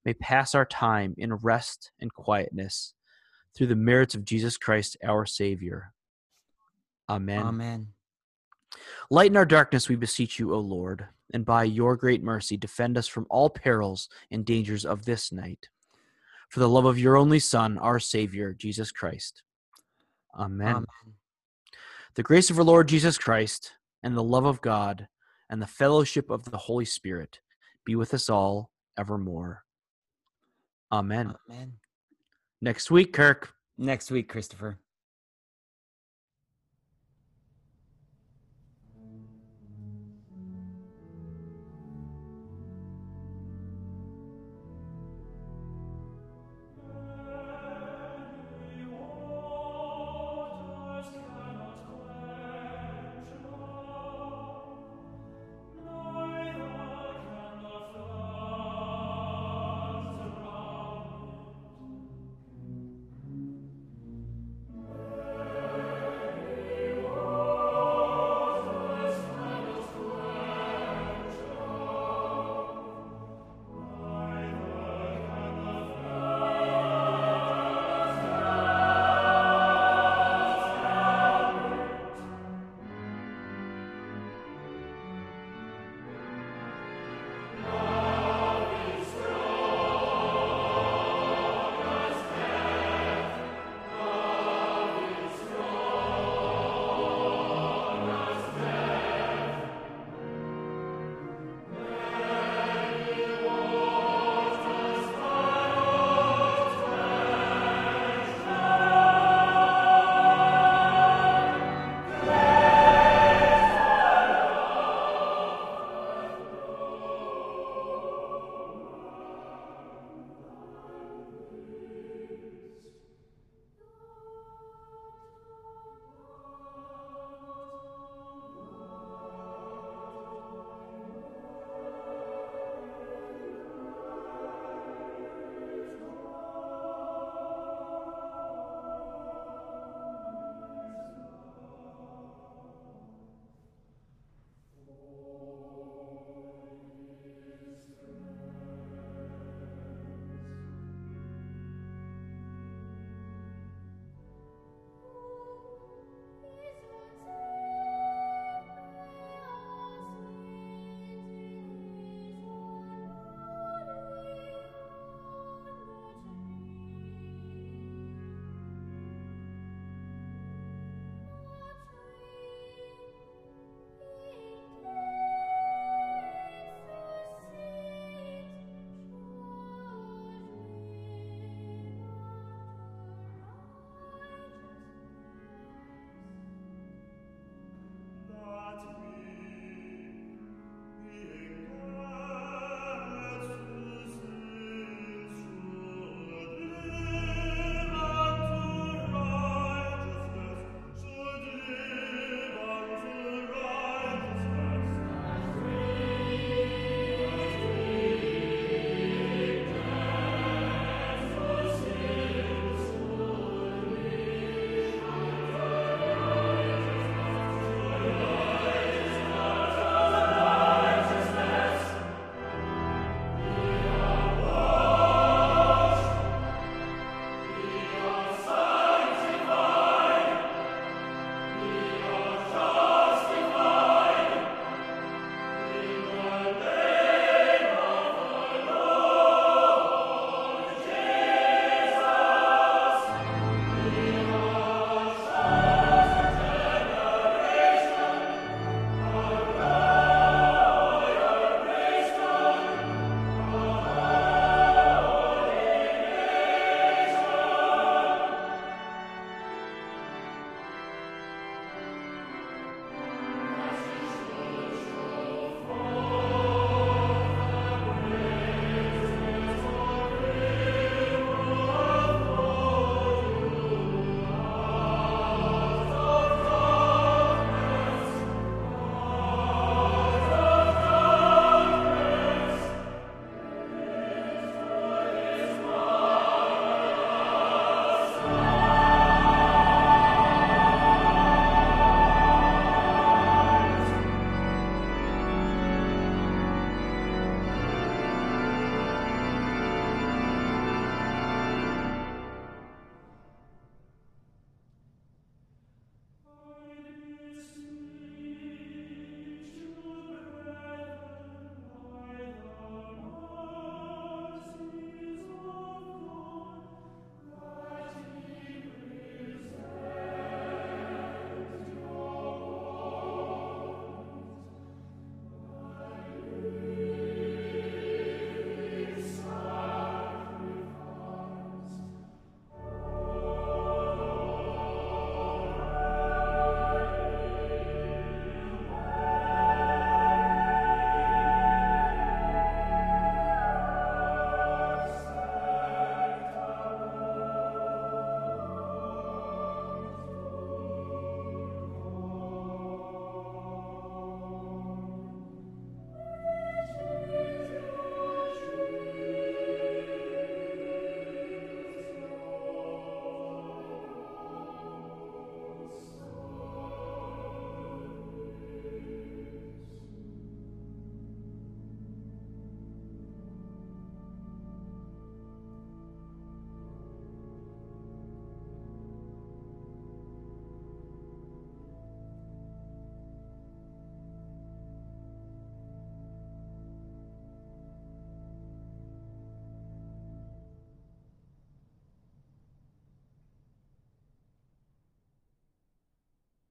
Speaker 2: may pass our time in rest and quietness through the merits of Jesus Christ our Savior. Amen.
Speaker 1: Amen.
Speaker 2: Lighten our darkness, we beseech you, O Lord, and by your great mercy defend us from all perils and dangers of this night. For the love of your only Son, our Savior, Jesus Christ. Amen.
Speaker 1: Amen.
Speaker 2: The grace of our Lord Jesus Christ, and the love of God, and the fellowship of the Holy Spirit be with us all evermore. Amen.
Speaker 1: Amen.
Speaker 2: Next week, Kirk.
Speaker 1: Next week, Christopher.